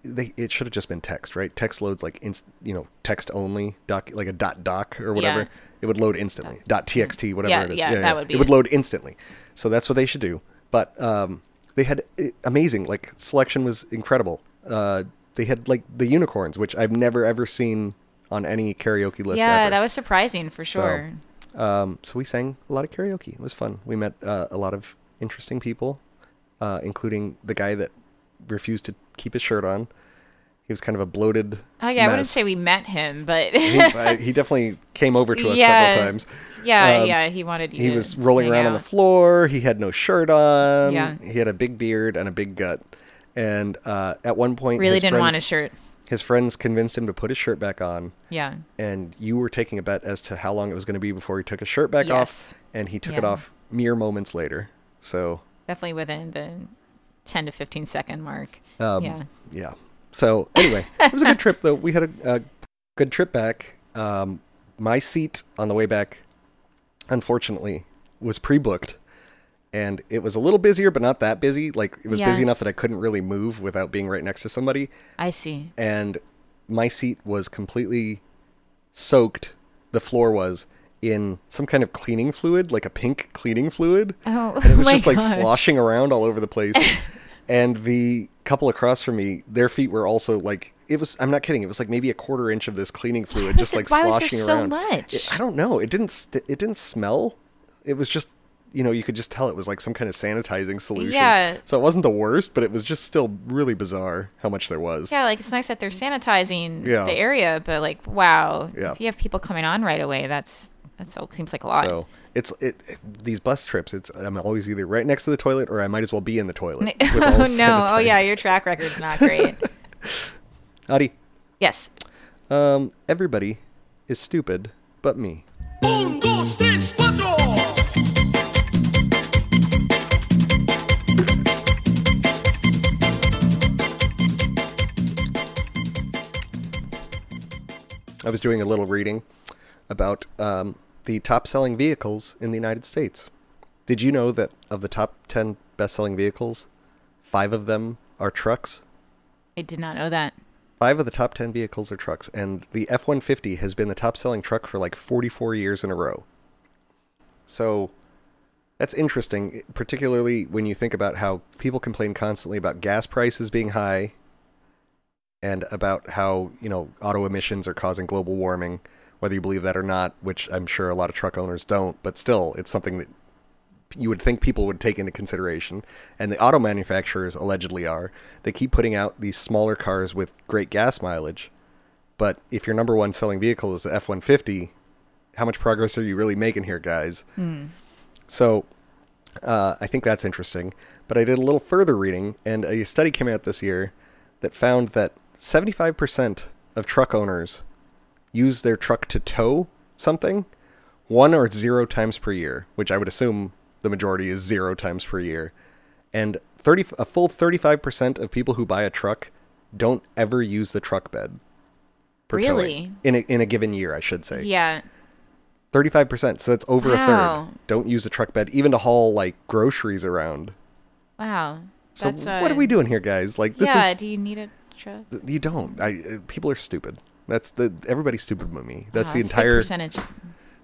they, it should have just been text, right? Text loads like inst, you know, text only doc, like a dot doc or whatever. Yeah. It would load instantly. Dot txt, whatever Yeah, it is. yeah, yeah, that would be It would load instantly. So that's what they should do. But um, they had eh, amazing. Like selection was incredible. Uh, they had like the unicorns, which I've never ever seen on any karaoke list yeah, ever. that was surprising for sure. Um, so we sang a lot of karaoke. It was fun. We met uh, a lot of interesting people, uh, including the guy that refused to keep his shirt on. He was kind of a bloated. oh yeah, I wouldn't say we met him, but he, I- he definitely came over to us Yeah. several times. yeah, Um, yeah, he wanted you He was rolling around on the floor. He had no shirt on. Yeah. He had a big beard and a big gut. And uh, at one point, Really his didn't want a shirt. His friends convinced him to put his shirt back on. Yeah. And you were taking a bet as to how long it was going to be before he took his shirt back off. Yes. And he took it off mere moments later. So Definitely within the 10 to 15 second mark. Um, yeah. Yeah. So anyway, it was a good trip though. We had a, a good trip back. Um, my seat on the way back, unfortunately, was pre-booked, and it was a little busier, but not that busy. Like it was Yeah. busy enough that I couldn't really move without being right next to somebody. I see. And my seat was completely soaked. The floor was in some kind of cleaning fluid, like a pink cleaning fluid Oh, and it was my just like sloshing around all over the place. and the couple across from me, their feet were also like it was. I'm not kidding. It was like maybe a quarter inch of this cleaning fluid, just it- like why was there sloshing so around. much? It- I don't know. It didn't. St- it didn't smell. It was just. You know, you could just tell it was like some kind of sanitizing solution. Yeah. So it wasn't the worst, but it was just still really bizarre how much there was. Yeah, like it's nice that they're sanitizing Yeah. the area, but like, wow, Yeah. if you have people coming on right away, that's that seems like a lot. So it's it, it these bus trips. It's I'm always either right next to the toilet or I might as well be in the toilet. with all oh no! Oh yeah, your track record's not great. Adi, yes. Um, everybody is stupid but me. Un, dos, tres. I was doing a little reading about um, the top selling vehicles in the United States. Did you know that of the top 10 best selling vehicles, five of them are trucks? I did not know that. Five of the top 10 vehicles are trucks, and the F 150 has been the top selling truck for like 44 years in a row. So that's interesting, particularly when you think about how people complain constantly about gas prices being high and about how, you know, auto emissions are causing global warming, whether you believe that or not, which I'm sure a lot of truck owners don't, but still, it's something that you would think people would take into consideration, and the auto manufacturers allegedly are. They keep putting out these smaller cars with great gas mileage, but if your number one selling vehicle is the F 150, how much progress are you really making here, guys? So uh, I think that's interesting. But I did a little further reading, and a study came out this year that found that 75% of truck owners use their truck to tow something one or zero times per year, which I would assume the majority is zero times per year. And 30 a full 35% of people who buy a truck don't ever use the truck bed. Really? towing. In a, in a given year, I should say. Yeah. 35%, so that's over Wow. a third. Don't use a truck bed even to haul like groceries around. Wow. So That's, what uh, are we doing here, guys? Like this yeah. is do you need a truck? you don't. I uh, people are stupid. That's the everybody's stupid me. That's the entire percentage.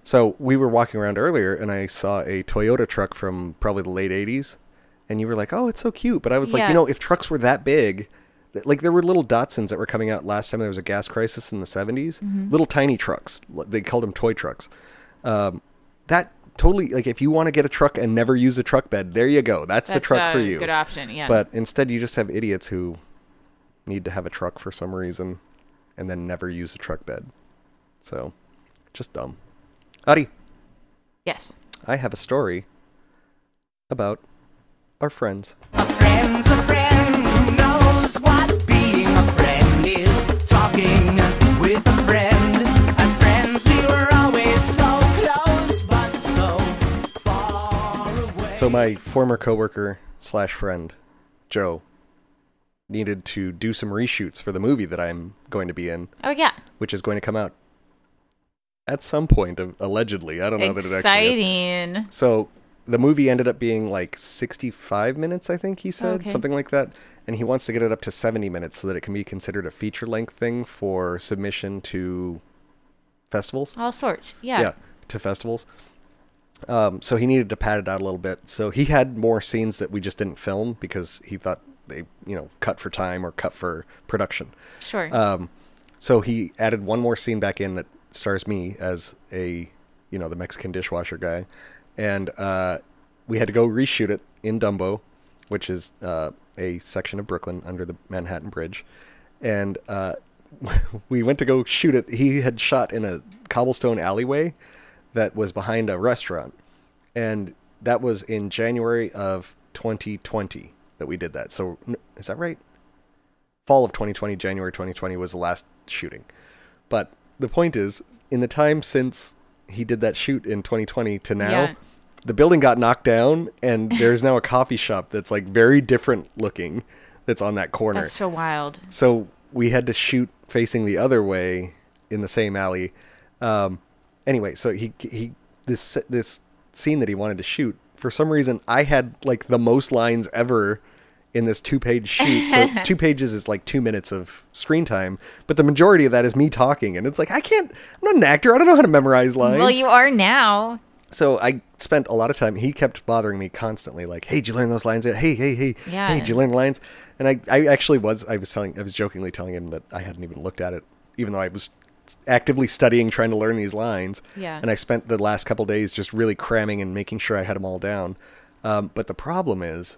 So we were walking around earlier, and I saw a Toyota truck from probably the late '80s, and you were like, "Oh, it's so cute." But I was like, Yeah. you know, if trucks were that big, like there were little Datsuns that were coming out last time there was a gas crisis in the '70s, Mm-hmm. little tiny trucks. They called them toy trucks. Um, that totally like if you want to get a truck and never use a truck bed, there you go. That's, the That's truck for a you. Good option. Yeah. But instead, you just have idiots who need to have a truck for some reason, and then never use a truck bed. So, just dumb. Adi. yes. I have a story about our friends. A friend's a friend who knows what being a friend is. Talking with a friend. As friends, we were always so close, but so far away. So my former coworker slash friend, Joe, needed to do some reshoots for the movie that I'm going to be in, Oh yeah. which is going to come out at some point, allegedly. I don't know that it actually is. Exciting. So the movie ended up being like 65 minutes, I think he said, Okay. something like that. And he wants to get it up to 70 minutes so that it can be considered a feature length thing for submission to festivals. All sorts. Yeah. yeah, to festivals. Um, so he needed to pad it out a little bit. So he had more scenes that we just didn't film because he thought they, you know, cut for time or cut for production. Sure. Um, so he added one more scene back in that stars me as a, you know, the Mexican dishwasher guy, and uh, we had to go reshoot it in Dumbo, which is uh, a section of Brooklyn under the Manhattan Bridge, and uh, we went to go shoot it. He had shot in a cobblestone alleyway that was behind a restaurant, and that was in January of 2020 that we did that. So is that right? fall of 2020, January 2020 was the last shooting. But the point is, in the time since he did that shoot in 2020 to now, Yeah. the building got knocked down, and there's now a coffee shop that's like very different looking that's on that corner. That's so wild. So we had to shoot facing the other way in the same alley. Um, anyway, so he he this this scene that he wanted to shoot for some reason I had like the most lines ever in this two page sheet. So two pages is like two minutes of screen time, but the majority of that is me talking, and it's like I can't. I'm not an actor. I don't know how to memorize lines. Well, you are now. So I spent a lot of time. He kept bothering me constantly, like, "Hey, did you learn those lines? yet? Hey, hey, hey, Yeah. hey, did you learn lines?" And I, I actually was. I was telling, I was jokingly telling him that I hadn't even looked at it, even though I was actively studying, trying to learn these lines. Yeah. And I spent the last couple days just really cramming and making sure I had them all down. Um, but the problem is,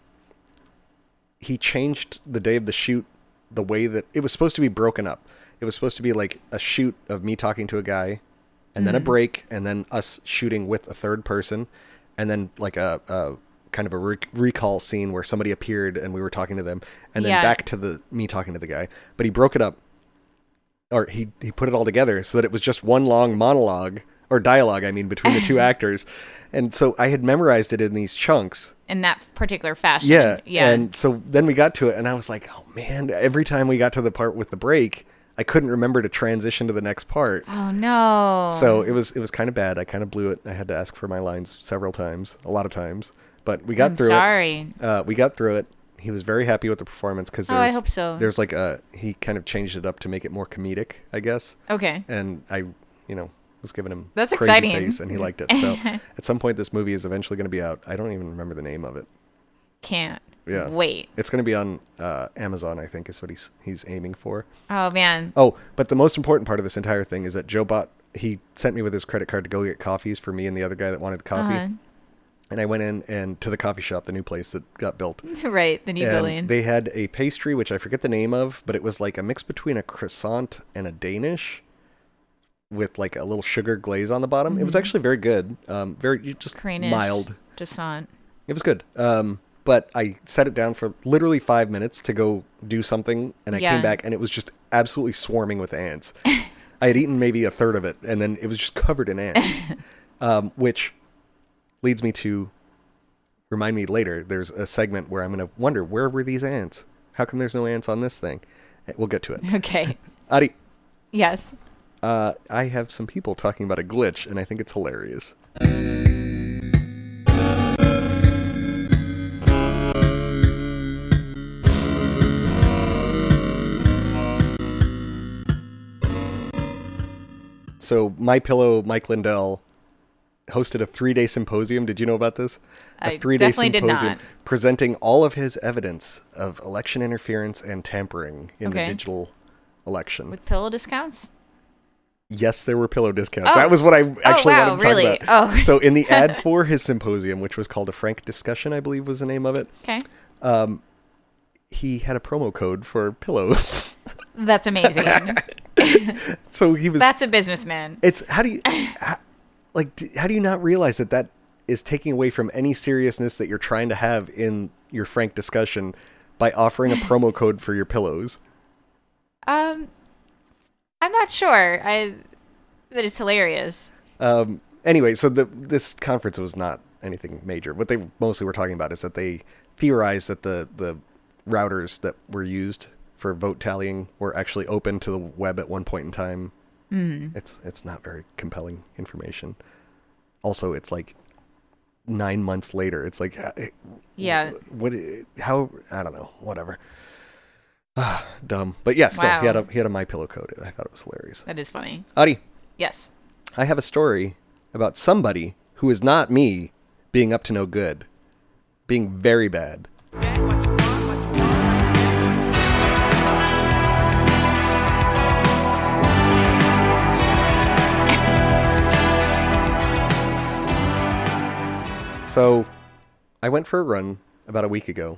he changed the day of the shoot the way that it was supposed to be broken up. It was supposed to be like a shoot of me talking to a guy, and then a break, and then us shooting with a third person, and then like a, a kind of a rec- recall scene where somebody appeared and we were talking to them, and then Yeah. back to the me talking to the guy. But he broke it up, or he he put it all together so that it was just one long monologue or dialogue. I mean, between the two actors, and so I had memorized it in these chunks. in that particular fashion. Yeah. Yeah. And so then we got to it, and I was like, oh man, every time we got to the part with the break, I couldn't remember to transition to the next part. oh no. So it was it was kind of bad. I kind of blew it. I had to ask for my lines several times, a lot of times, but we got I'm through sorry. it. Uh, we got through it. He was very happy with the performance because Oh, I hope so. There's like a he kind of changed it up to make it more comedic, I guess. Okay. And I, you know, was giving him That's crazy exciting. face, and he liked it. So at some point, this movie is eventually going to be out. I don't even remember the name of it. Can't. Yeah. Wait. It's going to be on uh, Amazon, I think, is what he's he's aiming for. Oh man. Oh, but the most important part of this entire thing is that Joe bought. He sent me with his credit card to go get coffees for me and the other guy that wanted coffee. Uh-huh. And I went in and to the coffee shop, the new place that got built. right. The new and building. they had a pastry which I forget the name of, but it was like a mix between a croissant and a Danish, with like a little sugar glaze on the bottom. It was actually very good. Um, very just Cranish. mild. Descent. It was good. Um, but I set it down for literally five minutes to go do something, and I Yeah. came back and it was just absolutely swarming with ants. I had eaten maybe a third of it, and then it was just covered in ants, um, which leads me to remind me later. There's a segment where I'm going to wonder where were these ants? How come there's no ants on this thing? Eh, We'll get to it. Okay. Adi, Yes. uh, I have some people talking about a glitch, and I think it's hilarious. So, My Pillow, Mike Lindell hosted a three-day symposium. Did you know about this? A I definitely did not. presenting all of his evidence of election interference and tampering in Okay. the digital election. With pillow discounts? Yes, there were pillow discounts. Oh. that was what I actually wow, wanted to really? talk about. Oh. so in the ad for his symposium, which was called a frank discussion, I believe was the name of it, Okay. Um, he had a promo code for pillows. That's amazing. so he was. That's a businessman. it's how do you, how, like, how do you not realize that that is taking away from any seriousness that you're trying to have in your frank discussion by offering a promo code for your pillows? Um, I'm not sure. I, but it's hilarious. Um, anyway, so the this conference was not anything major. What they mostly were talking about is that they theorized that the the routers that were used for vote tallying were actually open to the web at one point in time. Mm. It's it's not very compelling information. Also, it's like nine months later. It's like Yeah. what? How? I don't know. Whatever. Ah, dumb. But yeah, still, he had a he had a my pillow code. I thought it was hilarious. That is funny. Adi, Yes. I have a story about somebody who is not me being up to no good, being very bad. So, I went for a run about a week ago.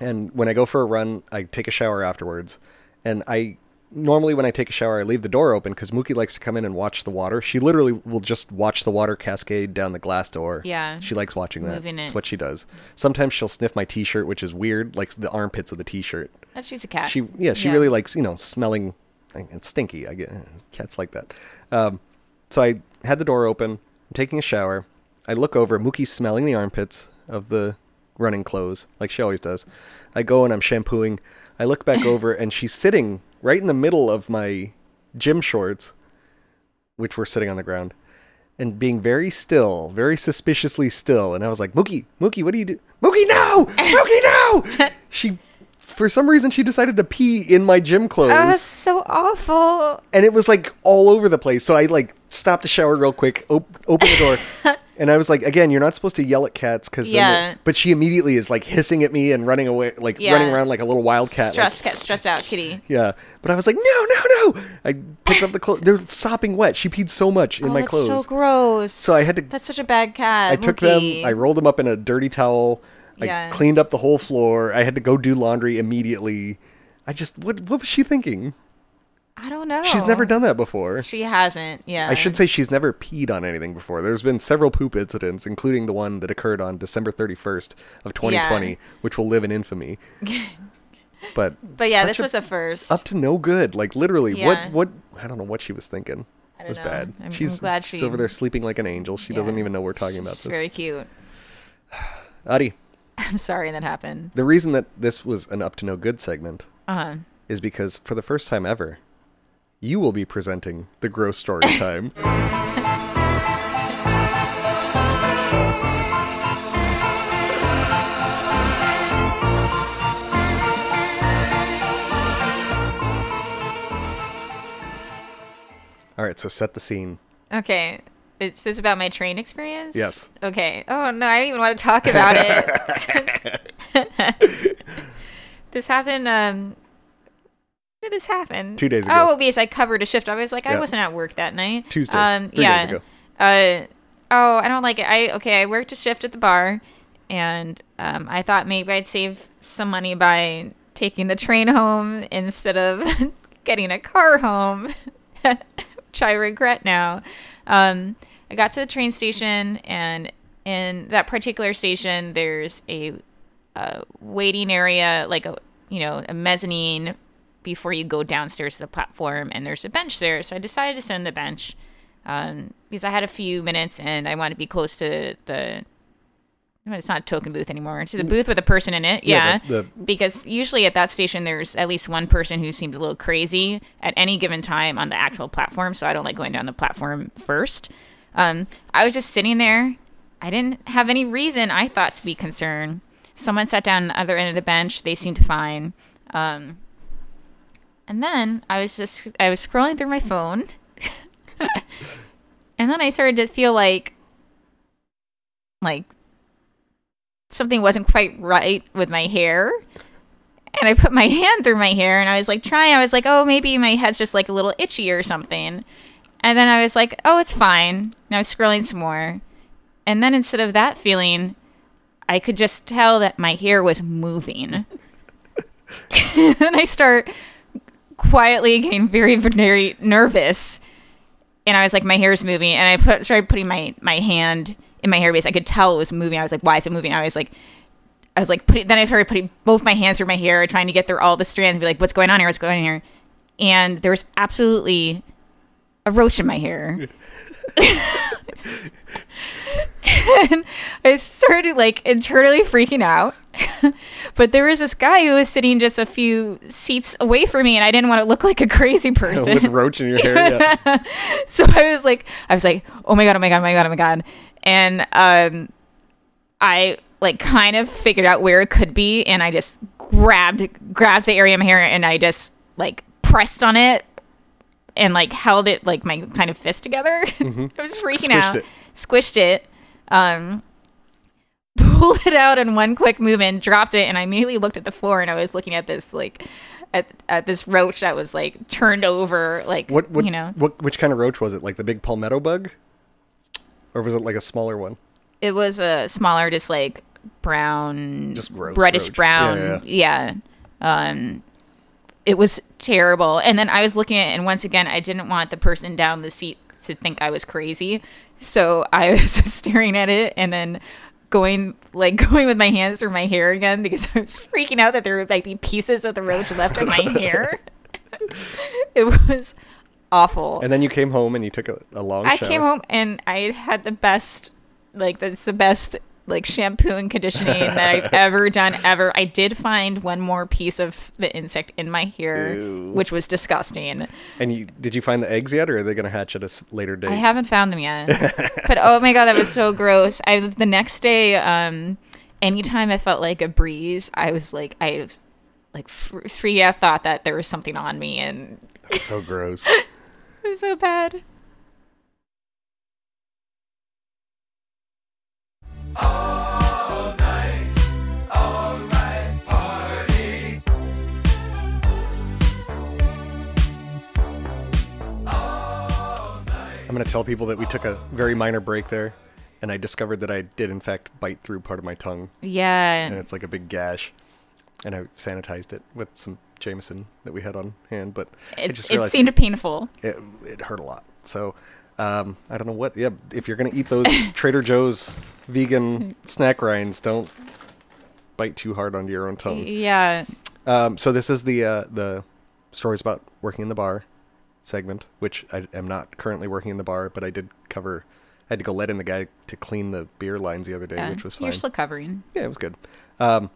And when I go for a run, I take a shower afterwards. And I normally when I take a shower, I leave the door open because Mookie likes to come in and watch the water. She literally will just watch the water cascade down the glass door. Yeah. she likes watching that. Moving That's it. what she does. Sometimes she'll sniff my t-shirt, which is weird, like the armpits of the t-shirt. And she's a cat. She yeah, she really likes you know smelling. It's stinky. I get cats like that. Um, so I had the door open. I'm taking a shower. I look over. Mookie's smelling the armpits of the running clothes, like she always does. I go and I'm shampooing. I look back over and she's sitting right in the middle of my gym shorts, which were sitting on the ground, and being very still, very suspiciously still. And I was like, Mookie, Mookie, what do you do? Mookie, no! Mookie, no! she, for some reason, she decided to pee in my gym clothes Oh, that's so awful. and it was like all over the place. So I like stopped the shower real quick, op- opened the door, and I was like, again, you're not supposed to yell at cats because Yeah. but she immediately is like hissing at me and running away, like Yeah. running around like a little wildcat. like- Stressed, cat, stressed out kitty. yeah, but I was like, no, no, no! I picked up the clothes. They're sopping wet. She peed so much in oh, my that's clothes. so gross. So I had to- That's such a bad cat. I took them. I rolled them up in a dirty towel. I Yeah. cleaned up the whole floor. I had to go do laundry immediately. I just what what was she thinking? I don't know. She's never done that before. She hasn't. Yeah. I should say she's never peed on anything before. There's been several poop incidents, including the one that occurred on December 31st of 2020, Yeah. which will live in infamy. But But yeah, this was a first. up to no good. Like literally, Yeah. what what I don't know what she was thinking. It was know. bad. I'm- I'm she's glad she's she- over there sleeping like an angel. She doesn't even know we're talking about She's this. very cute. Adi, I'm sorry that happened. the reason that this was an up to no good segment Uh huh. is because for the first time ever, you will be presenting the gross story time. All right, so set the scene. Okay. It's just about my train experience? Yes. Okay. Oh, no, I didn't even want to talk about it. this happened, um, did this happen? Two days ago. Oh, because I covered a shift. I was like, I wasn't at work that night. Tuesday, Um, three yeah. days ago. Uh, oh, I don't like it. I, okay, I worked a shift at the bar, and, um, I thought maybe I'd save some money by taking the train home instead of getting a car home. which I regret now. Um, I got to the train station, and in that particular station, there's a a waiting area, like a you know a mezzanine before you go downstairs to the platform, and there's a bench there. So I decided to sit on the bench um, because I had a few minutes and I want to be close to the. It's not a token booth anymore. It's the booth with a person in it. Yeah. Yeah, the- the- because usually at that station, there's at least one person who seems a little crazy at any given time on the actual platform. So I don't like going down the platform first. Um, I was just sitting there. I didn't have any reason I thought to be concerned. Someone sat down on the other end of the bench. They seemed fine. Um, and then I was just I was scrolling through my phone, and then I started to feel like like something wasn't quite right with my hair. And I put my hand through my hair and I was like trying. I was like, oh, maybe my head's just like a little itchy or something. And then I was like, oh, it's fine. And I was scrolling some more. And then instead of that feeling, I could just tell that my hair was moving. and I start quietly getting very, very nervous. And I was like, my hair is moving. And I put, started putting my, my hand in my hair base. I could tell it was moving. I was like, why is it moving? I was like, I was like, putting, then I started putting both my hands through my hair, trying to get through all the strands, and be like, what's going on here? What's going on here? And there was absolutely a roach in my hair. and I started like internally freaking out. but there was this guy who was sitting just a few seats away from me, and I didn't want to look like a crazy person. With roach in your hair. Yeah. so I was like, I was like, oh my god, oh my god, oh my god, oh my god, and um, I like kind of figured out where it could be, and I just grabbed grabbed the area of my hair, and I just like pressed on it, and like held it like my kind of fist together. I was freaking Mm-hmm. Squished out, it. squished it, um, pulled it out in one quick movement, dropped it, and I immediately looked at the floor, and I was looking at this like. At, at this roach that was like turned over, like What, what, you know, what, which kind of roach was it? Like the big palmetto bug? Or was it like a smaller one? it was a smaller, just like brown, Just gross reddish roach. brown. Yeah, Um, it was terrible. And then I was looking at, it, and once again, I didn't want the person down the seat to think I was crazy, so I was just staring at it, and then going like going with my hands through my hair again because I was freaking out that there would like be pieces of the roach left in my hair. it was awful. And then you came home and you took a, a long I shower. came home and I had the best, like that's the best like shampoo and conditioning that I've ever done ever. I did find one more piece of the insect in my hair, Ew. which was disgusting. And you did you find the eggs yet, or are they going to hatch at a later date? I haven't found them yet, but oh my god, that was so gross. I the next day, um, anytime I felt like a breeze, I was like, I was like fr- free. I thought that there was something on me, and so gross. it was so bad. I'm going to tell people that we took a very minor break there, and I discovered that I did in fact bite through part of my tongue, Yeah, and it's like a big gash. And I sanitized it with some Jameson that we had on hand, but I it, just it realized seemed painful. it, it hurt a lot. So um, I don't know what. Yeah, if you're gonna eat those Trader Joe's vegan snack rinds, don't bite too hard onto your own tongue. Yeah, Um, so this is the uh, the stories about working in the bar segment, which I am not currently working in the bar, but I did cover. I had to go let in the guy to clean the beer lines the other day, yeah. which was fine. You're still covering. Yeah, it was good. Um,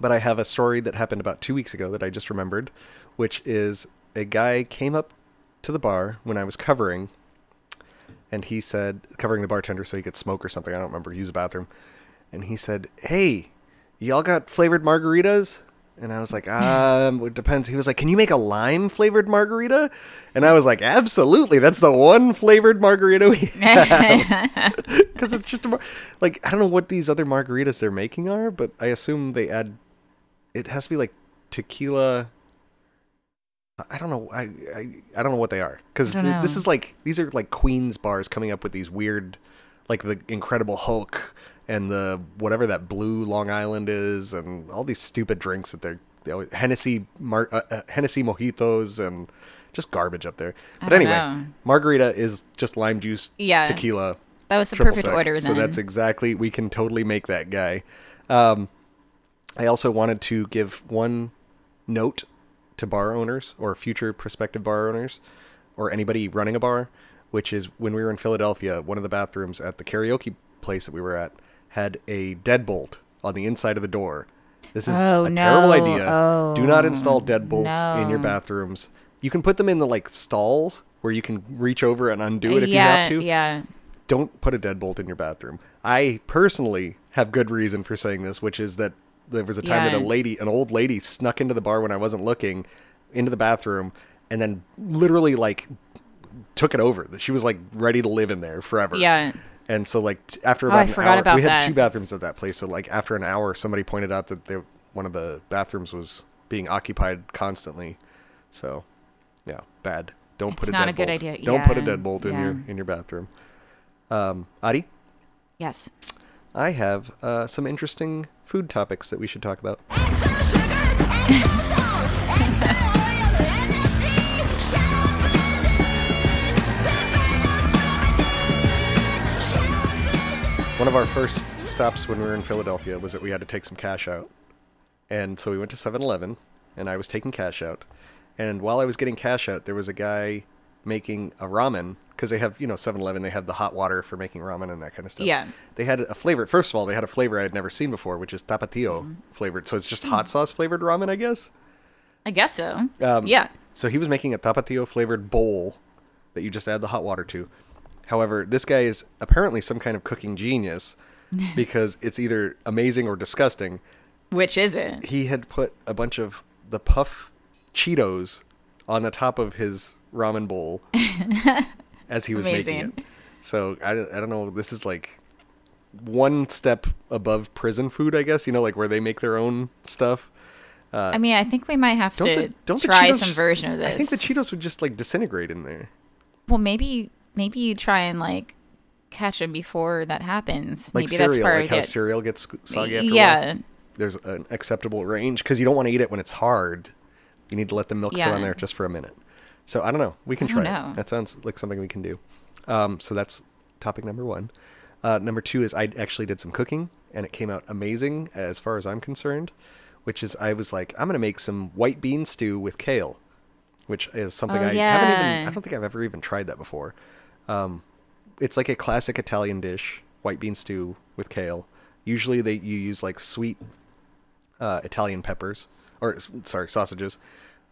but I have a story that happened about two weeks ago that I just remembered, which is a guy came up to the bar when I was covering, and he said, covering the bartender so he could smoke or something. I don't remember. Use a bathroom, and he said, "Hey, y'all got flavored margaritas?" And I was like, um, it depends. He was like, can you make a lime flavored margarita? And I was like, absolutely. That's the one flavored margarita we because it's just a mar- like I don't know what these other margaritas they're making are, but I assume they add. It has to be like tequila. I- don't know. I I, I don't know what they are because th- this is like these are like Queens bars coming up with these weird, like the Incredible Hulk and the whatever that blue Long Island is, and all these stupid drinks that they're they always, Hennessy Mar, uh, uh, Hennessy mojitos and just garbage up there. But anyway, know. margarita is just lime juice, Yeah. tequila, That was the perfect sec. order. So that's exactly we can totally make that guy. Um, I also wanted to give one note to bar owners or future prospective bar owners or anybody running a bar, which is when we were in Philadelphia, one of the bathrooms at the karaoke place that we were at had a deadbolt on the inside of the door. This is Oh, a terrible no. idea. Do not oh. install Oh, deadbolts in your bathrooms. You can put them in the like stalls where you can reach over and undo it if yeah, you have to yeah. don't put a deadbolt in your bathroom. I personally have good reason for saying this, which is that there was a time that a lady, an old lady, snuck into the bar when I wasn't looking, into the bathroom, and then literally like took it over. She was like ready to live in there forever. Yeah. And so like after Oh, about I an hour, we had that. two bathrooms at that place. So like after an hour, somebody pointed out that they, one of the bathrooms was being occupied constantly. So yeah, bad. Don't It's put a not deadbolt. a good idea. Don't put a deadbolt in yeah. your in your bathroom. Um, Adi, Yes. I have uh, some interesting food topics that we should talk about. One of our first stops when we were in Philadelphia was that we had to take some cash out. And so we went to 7 Eleven, and I was taking cash out. And while I was getting cash out, there was a guy making a ramen, because they have, you know, 7 Eleven, they have the hot water for making ramen and that kind of stuff. Yeah. They had a flavor, first of all, they had a flavor I had never seen before, which is tapatio Mm-hmm. flavored. So it's Hmm. just hot sauce flavored ramen, I guess. I guess so. Um, yeah. So he was making a tapatio flavored bowl that you just add the hot water to. However, this guy is apparently some kind of cooking genius because it's either amazing or disgusting. Which is it? He had put a bunch of the puff Cheetos on the top of his ramen bowl as he was making it. So I, I don't know. This is like one step above prison food, I guess. You know, like where they make their own stuff. Uh, I mean, I think we might have Don't to the, don't try some just- version of this. I think the Cheetos would just like disintegrate in there. Well, maybe maybe you try and like catch them before that happens. like maybe cereal, that's part like of how it. cereal gets soggy after yeah. There's an acceptable range because you don't want to eat it when it's hard. You need to let the milk sit on there just for a minute. So I don't know. We can I try don't it. That sounds like something we can do. Um, so that's topic number one. Uh, number two is I actually did some cooking and it came out amazing as far as I'm concerned. Which is I was like I'm gonna make some white bean stew with kale, which is something Oh, I haven't even. I don't think I've ever even tried that before. Um, it's like a classic Italian dish, white bean stew with kale. Usually they you use like sweet uh, Italian peppers or sorry sausages.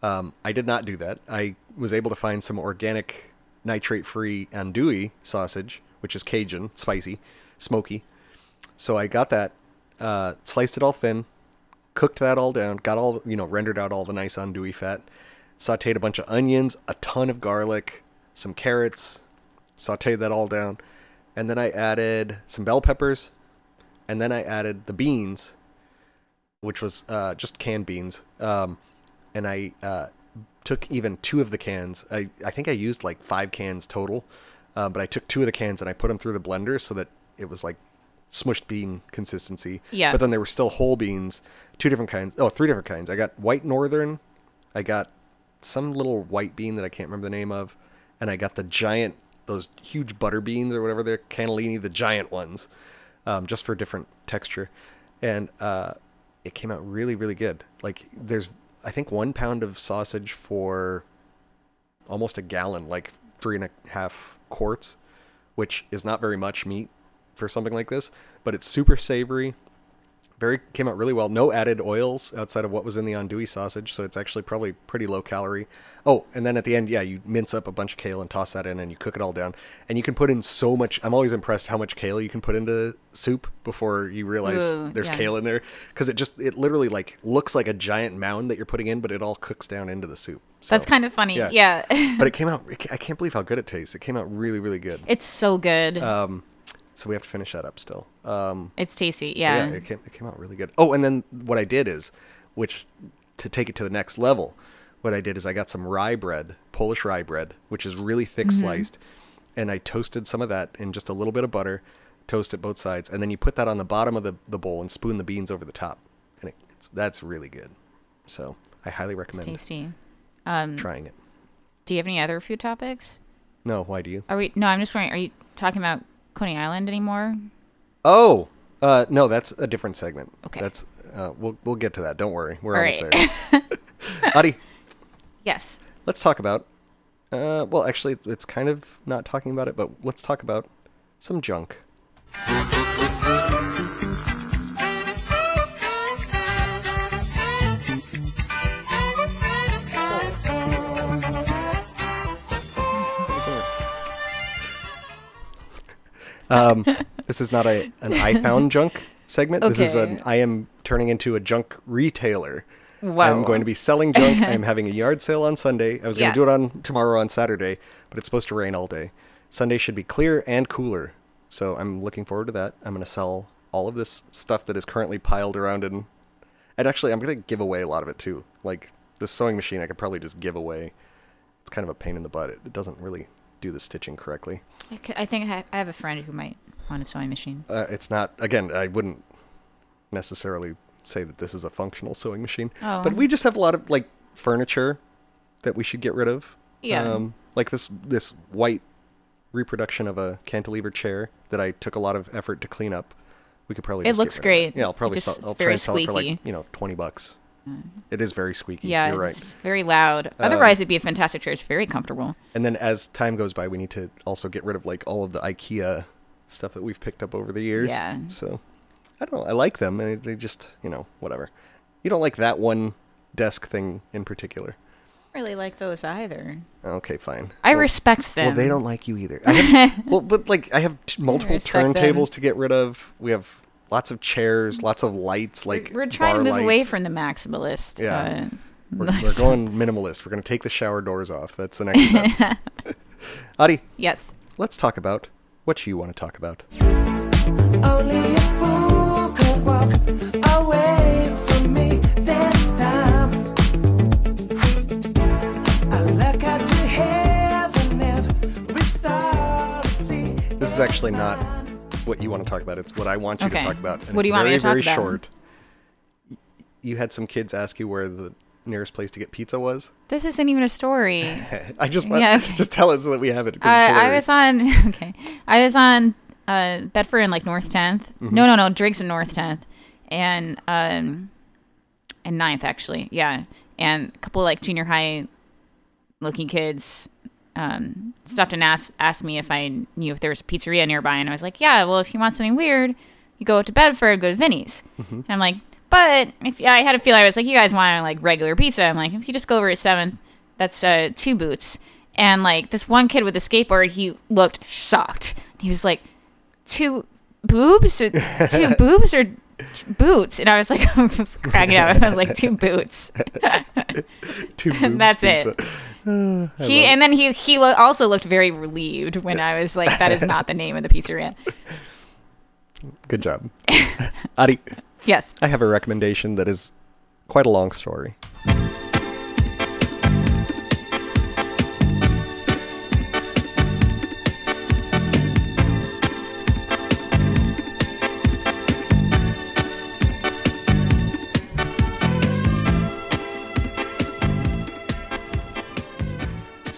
Um, I did not do that. I was able to find some organic nitrate-free andouille sausage, which is Cajun, spicy, smoky. So I got that, uh, sliced it all thin, cooked that all down, got all you know, rendered out all the nice andouille fat, sautéed a bunch of onions, a ton of garlic, some carrots, sautéed that all down, and then I added some bell peppers, and then I added the beans, which was uh, just canned beans, um, and I uh, took even two of the cans. I I think I used like five cans total, uh, but I took two of the cans and I put them through the blender so that it was like smushed bean consistency. Yeah. But then there were still whole beans, two different kinds. Oh, three different kinds. I got white northern, I got some little white bean that I can't remember the name of, and I got the giant, those huge butter beans or whatever they're cannellini, the giant ones, um, just for different texture, and uh, it came out really, really good. Like there's, I think one pound of sausage for almost a gallon, like three and a half quarts, which is not very much meat for something like this, but it's super savory. Very came out really well. No added oils outside of what was in the andouille sausage, so it's actually probably pretty low calorie. Oh, and then at the end, yeah, you mince up a bunch of kale and toss that in, and you cook it all down. And you can put in so much. I'm always impressed how much kale you can put into soup before you realize Ooh, there's yeah. kale in there, because it just it literally like looks like a giant mound that you're putting in, but it all cooks down into the soup. So, That's kind of funny. yeah. Yeah. but it came out. I can't believe how good it tastes. It came out really, really good. it's so good. Um, so we have to finish that up still. Um, it's tasty. yeah, Yeah. it came, it came out really good. Oh, and then what I did is, which to take it to the next level, what I did is I got some rye bread, Polish rye bread, which is really thick Mm-hmm. sliced, and I toasted some of that in just a little bit of butter, toast it both sides, and then you put that on the bottom of the, the bowl and spoon the beans over the top, and it, it's, that's really good. So I highly It's recommend tasty. Um, trying it. do you have any other food topics? No, why do you? Are we? No, I'm just wondering. Are you talking about Coney Island anymore? Oh, uh, no, that's a different segment. Okay. That's Uh, we'll we'll get to that. Don't worry, we're All almost right. there. Adi, Yes. let's talk about. Uh, well, actually, it's kind of not talking about it, but let's talk about some junk. Um, this is not a an I found junk segment. This is an I am turning into a junk retailer. Wow. I'm going to be selling junk. I'm having a yard sale on Sunday. I was going Yeah. to do it on tomorrow on Saturday, but it's supposed to rain all day. Sunday should be clear and cooler. So I'm looking forward to that. I'm going to sell all of this stuff that is currently piled around in and actually I'm going to give away a lot of it too. Like this sewing machine I could probably just give away. It's kind of a pain in the butt. It, it doesn't really do the stitching correctly. I c- I think I I have a friend who might want a sewing machine. Uh, it's not again. I wouldn't necessarily say that this is a functional sewing machine, Oh. but we just have a lot of like furniture that we should get rid of. Yeah. Um, like this this white reproduction of a cantilever chair that I took a lot of effort to clean up. We could probably. It looks rid of it. great. Yeah, I'll probably sell, I'll try and sell it for like you know twenty bucks. It is very squeaky. Yeah, You're it's right. Um, very loud. Otherwise, it'd be a fantastic chair. It's very comfortable. And then as time goes by, we need to also get rid of like all of the IKEA stuff that we've picked up over the years. Yeah. So I don't know. I like them. and They just, you know, whatever. You don't like that one desk thing in particular. Really like those either. Okay, fine. I Well- respect them. Well, they don't like you either. I have, well, but like I have t- multiple them. turntables to get rid of. We have lots of chairs, lots of lights, like We're trying to bar move away from the maximalist. Yeah. uh, We're, we're going minimalist. We're going to take the shower doors off. That's the next step. Adi, yes. let's talk about what you want to talk about. Only a fool could walk away from me this time. I look up to heaven every star see. This is actually not what you want to talk about. It's what I want you Okay. to talk about. And What do you want me very, to talk very about? short. You had some kids ask you where the nearest place to get pizza was. This isn't even a story. I just want Yeah, okay. just tell it so that we have it. Uh, I was on okay. I was on uh, Bedford and like North 10th. Mm-hmm. No, no, no, Driggs in North 10th, and um, and Ninth actually. Yeah, and a couple of like junior high looking kids um, stopped and asked asked me if I knew if there was a pizzeria nearby, and I was like, yeah. Well, if you want something weird, you go to Bedford, go to Vinnie's. Mm-hmm. And I'm like, but if I had a feeling, I was like, you guys want like regular pizza? I'm like, if you just go over to Seventh, that's uh, two boots. And like this one kid with a skateboard, he looked shocked. He was like, two boobs, two boobs or boots? And I was like, I was cracking up. I was like, two boots. Two boobs that's it. pizza. he and then he he lo- also looked very relieved when I was like, that is not the name of the pizzeria. Good job, Adi. Yes. I have a recommendation that is quite a long story.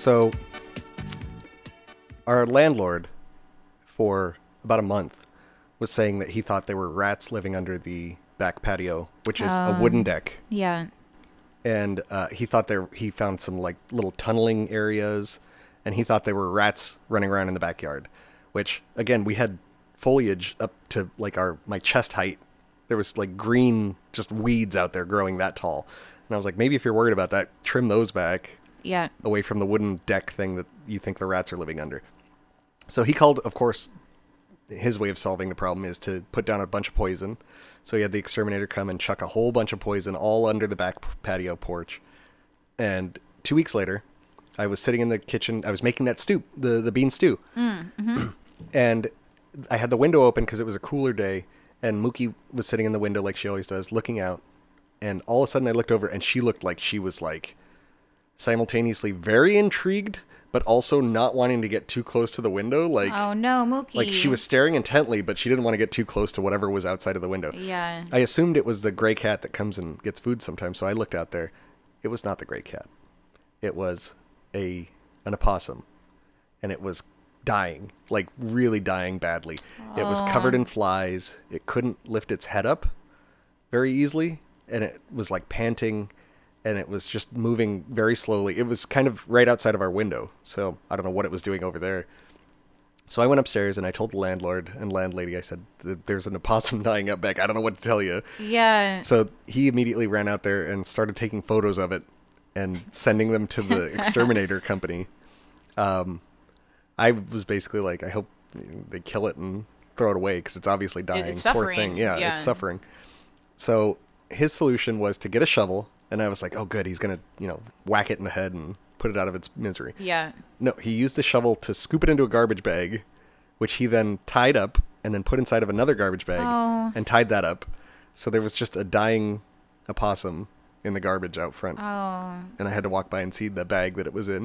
So, our landlord, for about a month, was saying that he thought there were rats living under the back patio, which is a wooden deck, Yeah. and uh, he thought there he found some like little tunneling areas, and he thought there were rats running around in the backyard. Which again, we had foliage up to like our my chest height. There was like green, just weeds out there growing that tall, and I was like, maybe if you're worried about that, trim those back Yeah. away from the wooden deck thing that you think the rats are living under. So he called, of course, his way of solving the problem is to put down a bunch of poison. So he had the exterminator come and chuck a whole bunch of poison all under the back patio porch. And two weeks later, I was sitting in the kitchen. I was making that stew, the, the bean stew. Mhm. and I had the window open because it was a cooler day. And Mookie was sitting in the window like she always does, looking out. And all of a sudden I looked over and she looked like she was like simultaneously very intrigued but also not wanting to get too close to the window like Oh no, Mookie. like she was staring intently but she didn't want to get too close to whatever was outside of the window. Yeah. i assumed it was the gray cat that comes and gets food sometimes so i looked out there. It was not the gray cat. It was a an opossum and it was dying like really dying badly. It was covered in flies. It couldn't lift its head up very easily, and it was like panting, and it was just moving very slowly. It was kind of right outside of our window, so I don't know what it was doing over there. So I went upstairs and I told the landlord and landlady, I said, "There's an opossum dying up back. I don't know what to tell you." Yeah. So he immediately ran out there and started taking photos of it and sending them to the exterminator company. Um, I was basically like, I hope they kill it and throw it away because it's obviously dying. it's Poor thing. Yeah, yeah. it's suffering. So his solution was to get a shovel, and I was like, oh, good, he's gonna, you know, whack it in the head and put it out of its misery. yeah. No, he used the shovel to scoop it into a garbage bag, which he then tied up and then put inside of another garbage bag Oh. and tied that up. So there was just a dying opossum in the garbage out front. Oh. And I had to walk by and see the bag that it was in.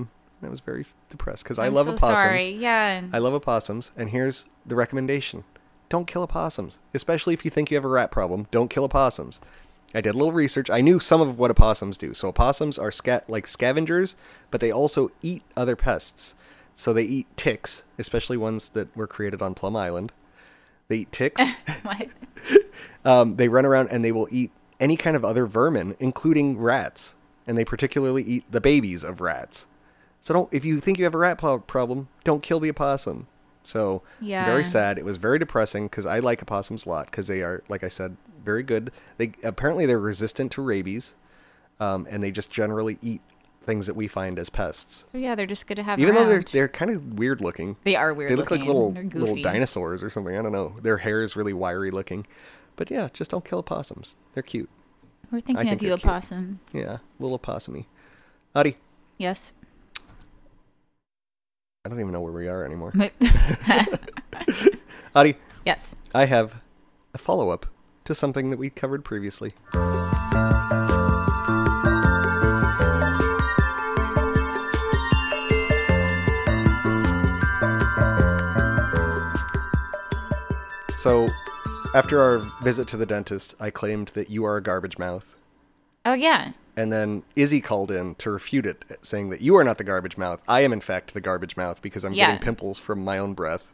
And I was very depressed because I love so opossums. Sorry. Yeah. I love opossums. And here's the recommendation don't kill opossums, especially if you think you have a rat problem. Don't kill opossums. I did a little research. I knew some of what opossums do. So opossums are sca- like scavengers, but they also eat other pests. So they eat ticks, especially ones that were created on Plum Island. They eat ticks. Um, they run around and they will eat any kind of other vermin, including rats. And they particularly eat the babies of rats. So don't if you think you have a rat pro- problem, don't kill the opossum. So Yeah. very sad. It was very depressing because I like opossums a lot because they are, like I said, very good. They apparently they're resistant to rabies, um, and they just generally eat things that we find as pests. yeah, they're just good to have. Even though they're they're kind of weird looking. They are weird They look like little little dinosaurs or something. I don't know. Their hair is really wiry looking, but yeah, just don't kill opossums. They're cute. We're thinking think of you, they're cute. opossum. Yeah, little oppossumy. Adi, Yes. I don't even know where we are anymore. Adi. Yes. I have a follow up to something that we covered previously. So, after our visit to the dentist, I claimed that you are a garbage mouth. Oh yeah. And then Izzy called in to refute it, saying that you are not the garbage mouth. I am, in fact, the garbage mouth because I'm Yeah. getting pimples from my own breath.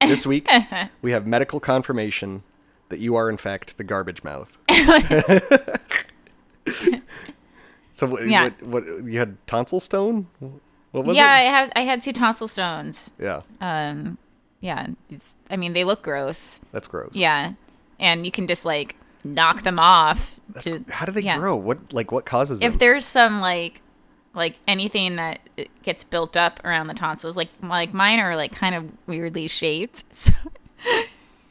This week, we have medical confirmation that you are, in fact, the garbage mouth. so, what, Yeah. what, what? You had tonsil stone? What was yeah, I it? have. I had two tonsil stones. Yeah, Um, yeah. It's, I mean, they look gross. that's gross. Yeah, and you can just like knock them off. to, How do they yeah. grow? What like what causes If them? there's some like like anything that gets built up around the tonsils, like like mine are like kind of weirdly shaped.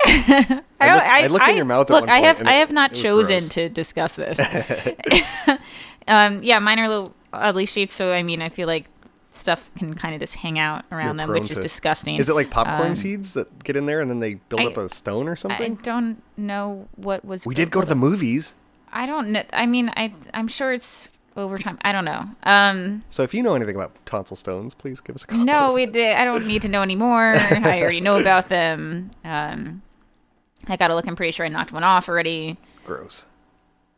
So I, I look- I in your mouth Look, I have I have not chosen gross. to discuss this. um, yeah, mine are a little oddly shaped, so I mean, I feel like stuff can kind of just hang out You're around them, which is to- disgusting. Is it like popcorn Um, seeds that get in there and then they build I- up a stone or something? I don't know what was. we did go to the movies. I don't know. I mean, I I'm sure it's over time. I don't know. Um, So if you know anything about tonsil stones, please give us a call. no, we did. I don't need to know anymore. I already know about them. Um, I gotta look. I'm pretty sure I knocked one off already. Gross.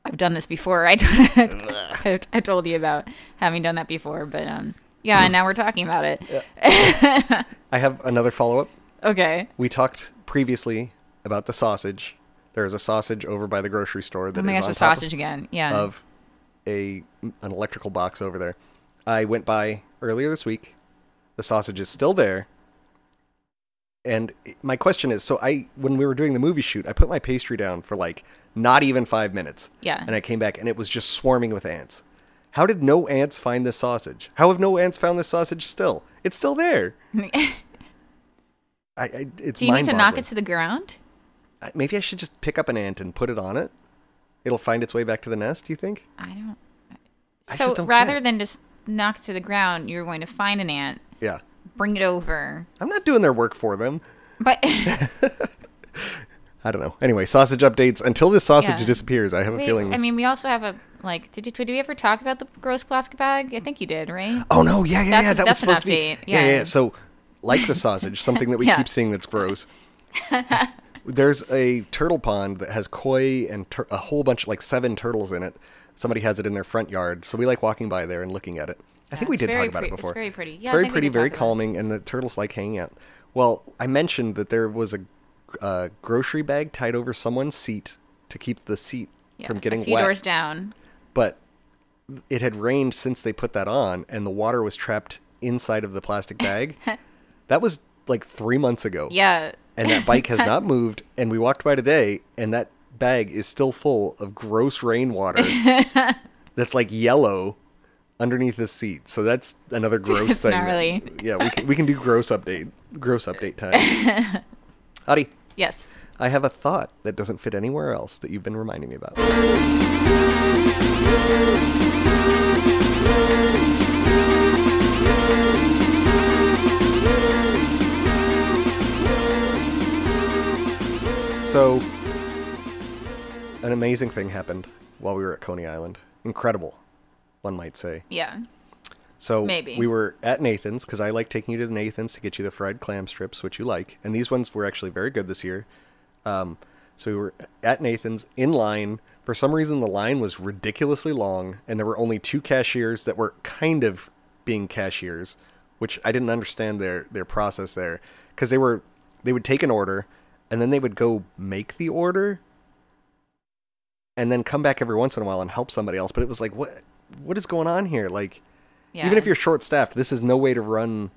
I've done this before. I, I, I told you about having done that before, but um, yeah. And now we're talking about it. I have another follow up. Okay. We talked previously about the sausage. There is a sausage over by the grocery store that Oh is my gosh, the sausage again. Yeah. of a an electrical box over there. I went by earlier this week. The sausage is still there. And my question is, so I when we were doing the movie shoot, I put my pastry down for like not even 5 minutes. Yeah. And I came back and it was just swarming with ants. How did no ants find this sausage? How have no ants found this sausage still? It's still there. I, I it's Do you need to knock it to the ground? Maybe I should just pick up an ant and put it on it. It'll find its way back to the nest, do you think? I don't. I So don't rather it. than just knock it to the ground, you're going to find an ant, Yeah. bring it over. I'm not doing their work for them. But I don't know. Anyway, sausage updates. Until this sausage Yeah. disappears, I have a feeling. I mean, we also have a like. Did you, did we ever talk about the gross plastic bag? I think you did, right? oh no! Yeah, yeah, That's yeah. That was supposed to be. Yeah. yeah, yeah. So, like the sausage, something that we Yeah. keep seeing that's gross. There's a turtle pond that has koi and tur- a whole bunch, like seven turtles in it. Somebody has it in their front yard, so we like walking by there and looking at it. I think we did talk about pre- it it's before. very pretty. Yeah, I very pretty, very talk about it. calming, and the turtles like hanging out. Well, I mentioned that there was a uh, grocery bag tied over someone's seat to keep the seat Yeah, from getting a few wet. doors down. But it had rained since they put that on, and the water was trapped inside of the plastic bag. that was like three months ago. Yeah. And that bike has not moved. And we walked by today, and that bag is still full of gross rainwater that's like yellow underneath the seat. So that's another gross It's thing. that- yeah, we can we can do gross update. Gross update time. Adi, Yes. I have a thought that doesn't fit anywhere else that you've been reminding me about. So, an amazing thing happened while we were at Coney Island. Incredible, one might say. Yeah. So Maybe. we were at Nathan's because I like taking you to the Nathan's to get you the fried clam strips, which you like, and these ones were actually very good this year. Um, so we were at Nathan's in line. For some reason, the line was ridiculously long, and there were only two cashiers that were kind of being cashiers, which I didn't understand their their process there because they were they would take an order and then they would go make the order and then come back every once in a while and help somebody else. But it was like, what what is going on here? Like Yeah. even if you're short staffed, this is no way to run.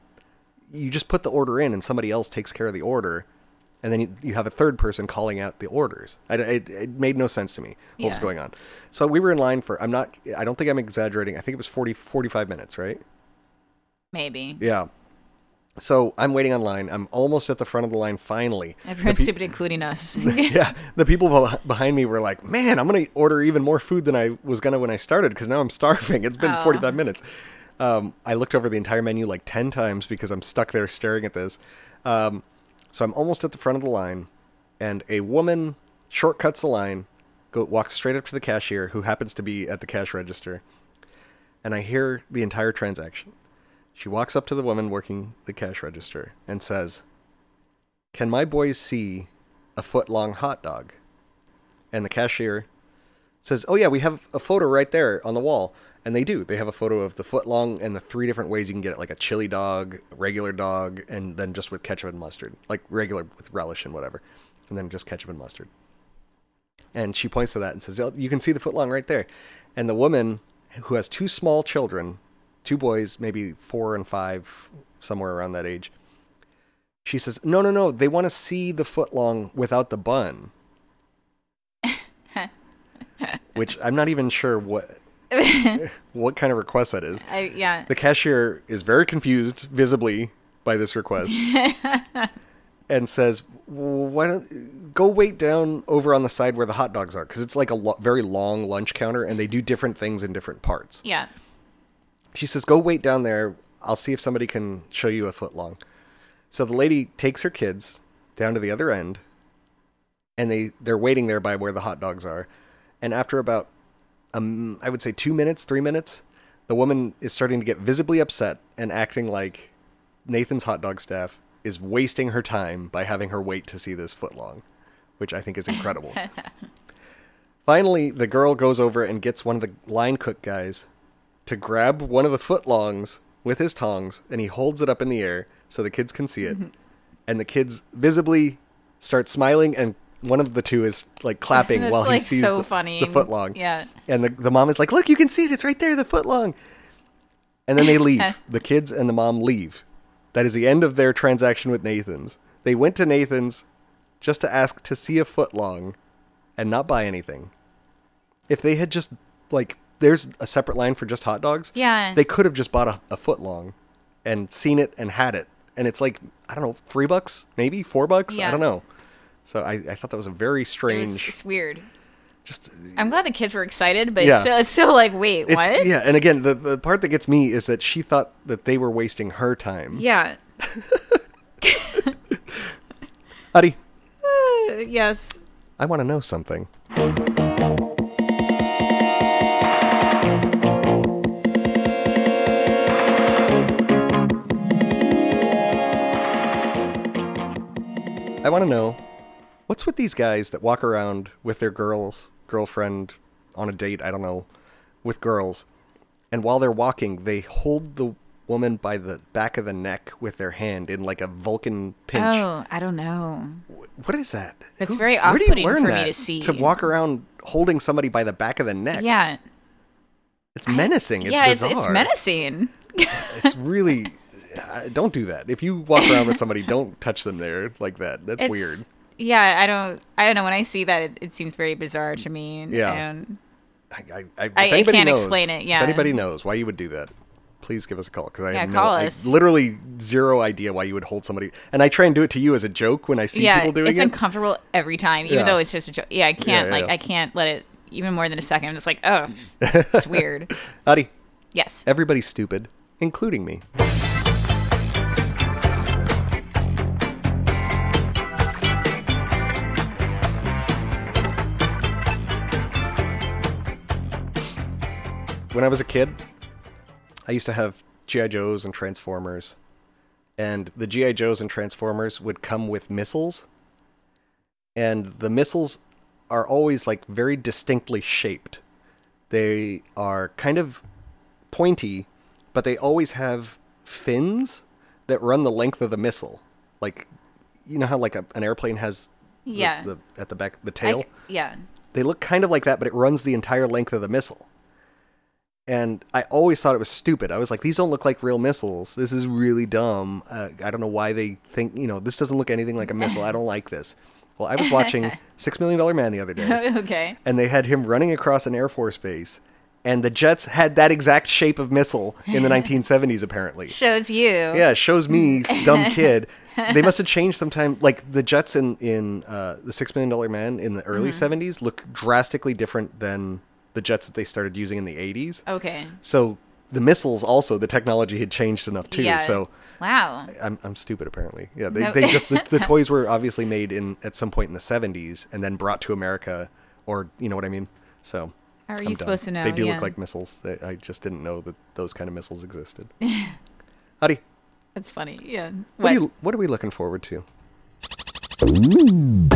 You just put the order in, and somebody else takes care of the order, and then you, you have a third person calling out the orders. I, it, it made no sense to me what was going on. So we were in line for. I'm not. I don't think I'm exaggerating. I think it was 40, 45 minutes, right? Maybe. Yeah. So I'm waiting online. I'm almost at the front of the line. Finally, Everyone's pe- stupid, including us. yeah, the people behind me were like, "Man, I'm gonna order even more food than I was gonna when I started because now I'm starving. It's been Oh. 45 minutes." Um, I looked over the entire menu like 10 times because I'm stuck there staring at this. Um, so I'm almost at the front of the line, and a woman shortcuts the line, go walks straight up to the cashier who happens to be at the cash register, and I hear the entire transaction. She walks up to the woman working the cash register and says, Can my boys see a foot long hot dog? And the cashier says, Oh, yeah, we have a photo right there on the wall. And they do. They have a photo of the foot long and the three different ways you can get it like a chili dog, regular dog, and then just with ketchup and mustard, like regular with relish and whatever. And then just ketchup and mustard. And she points to that and says, "Oh, You can see the foot long right there. And the woman who has two small children, two boys, maybe four and five, somewhere around that age, she says, No, no, no. They want to see the foot long without the bun. Which I'm not even sure what what kind of request that is. I, yeah. The cashier is very confused, visibly, by this request, and says, "Why don't go wait down over on the side where the hot dogs are? Because it's like a lo- very long lunch counter, and they do different things in different parts." Yeah. She says, "Go wait down there. I'll see if somebody can show you a foot long." So the lady takes her kids down to the other end, and they they're waiting there by where the hot dogs are. And after about, um, I would say two minutes, three minutes, the woman is starting to get visibly upset and acting like Nathan's hot dog staff is wasting her time by having her wait to see this footlong, which I think is incredible. Finally, the girl goes over and gets one of the line cook guys to grab one of the footlongs with his tongs and he holds it up in the air so the kids can see it. and the kids visibly start smiling and one of the two is like clapping while he sees so the, funny. the footlong. Yeah. And the, the mom is like, Look, you can see it, it's right there, the footlong. And then they leave. the kids and the mom leave. That is the end of their transaction with Nathan's. They went to Nathan's just to ask to see a footlong and not buy anything. If they had just like there's a separate line for just hot dogs. Yeah. They could have just bought a, a foot long and seen it and had it. And it's like, I don't know, three bucks, maybe four bucks? I don't know. So I, I thought that was a very strange. It was just weird. just I'm glad the kids were excited, but Yeah. it's, still, it's still like, wait, it's what? yeah, and again, the, the part that gets me is that she thought that they were wasting her time. Yeah. Adi, Uh, yes. I want to know something. I want to know what's with these guys that walk around with their girls, girlfriend on a date, I don't know, with girls, and while they're walking, they hold the woman by the back of the neck with their hand in like a Vulcan pinch. Oh, I don't know. What is that? That's very where do you off-putting learn for me to see. To walk around holding somebody by the back of the neck. Yeah. It's menacing. It's yeah, it's, bizarre. it's menacing. It's really. uh, Don't do that. If you walk around with somebody, don't touch them there like that. That's It's- weird. Yeah, I don't. I don't know. When I see that, it, it seems very bizarre to me. Yeah. And I, I, I, I can't knows, explain it, yeah. If anybody knows why you would do that, please give us a call because I Yeah, have no, call I us. literally zero idea why you would hold somebody. And I try and do it to you as a joke when I see yeah, people doing it's it. It's uncomfortable every time, even Yeah. though it's just a joke. Yeah, I can't like. I can't let it even more than a second. I'm just like, oh, it's weird. Adi, Yes. everybody's stupid, including me. When I was a kid, I used to have GI Joes and Transformers, and the GI Joes and Transformers would come with missiles, and the missiles are always like very distinctly shaped. They are kind of pointy, but they always have fins that run the length of the missile. Like, you know how like a, an airplane has Yeah. the, at the back the tail. c- yeah. They look kind of like that, but it runs the entire length of the missile. And I always thought it was stupid. I was like, these don't look like real missiles. This is really dumb. Uh, I don't know why they think, you know, this doesn't look anything like a missile. I don't like this. Well, I was watching Six Million Dollar Man the other day, okay. and they had him running across an Air Force base, and the jets had that exact shape of missile in the 1970s, apparently. Shows you. Yeah, shows me, dumb kid. They must have changed sometime. Like the jets in in uh, the Six Million Dollar Man in the early Mm-hmm. '70s look drastically different than the jets that they started using in the '80s. Okay. So the missiles also, the technology had changed enough too. Yeah. So Wow. I'm I'm stupid apparently. Yeah, they, No. they just the, the toys were obviously made in at some point in the '70s and then brought to America, or you know what I mean. So. How are I'm you dumb. supposed to know? They do Yeah. look like missiles. They, I just didn't know that those kind of missiles existed. Howdy. That's funny. Yeah. What, are you, what are we looking forward to? You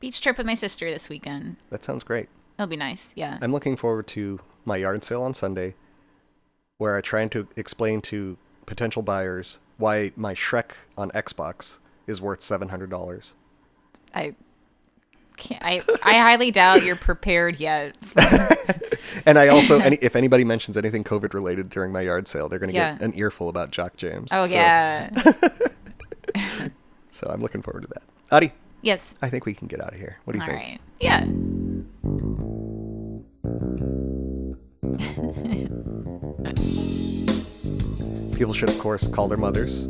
Beach trip with my sister this weekend. That sounds great. It'll be nice. Yeah. I'm looking forward to my yard sale on Sunday, where I try to explain to potential buyers why my Shrek on Xbox is worth seven hundred dollars. I can't. I I highly doubt you're prepared yet. And I also, any, if anybody mentions anything COVID related during my yard sale, they're going to Yeah. get an earful about Jock James. Oh so, yeah. So I'm looking forward to that. Adi, yes. I think we can get out of here. What do you All think? right. Yeah. People should, of course, call their mothers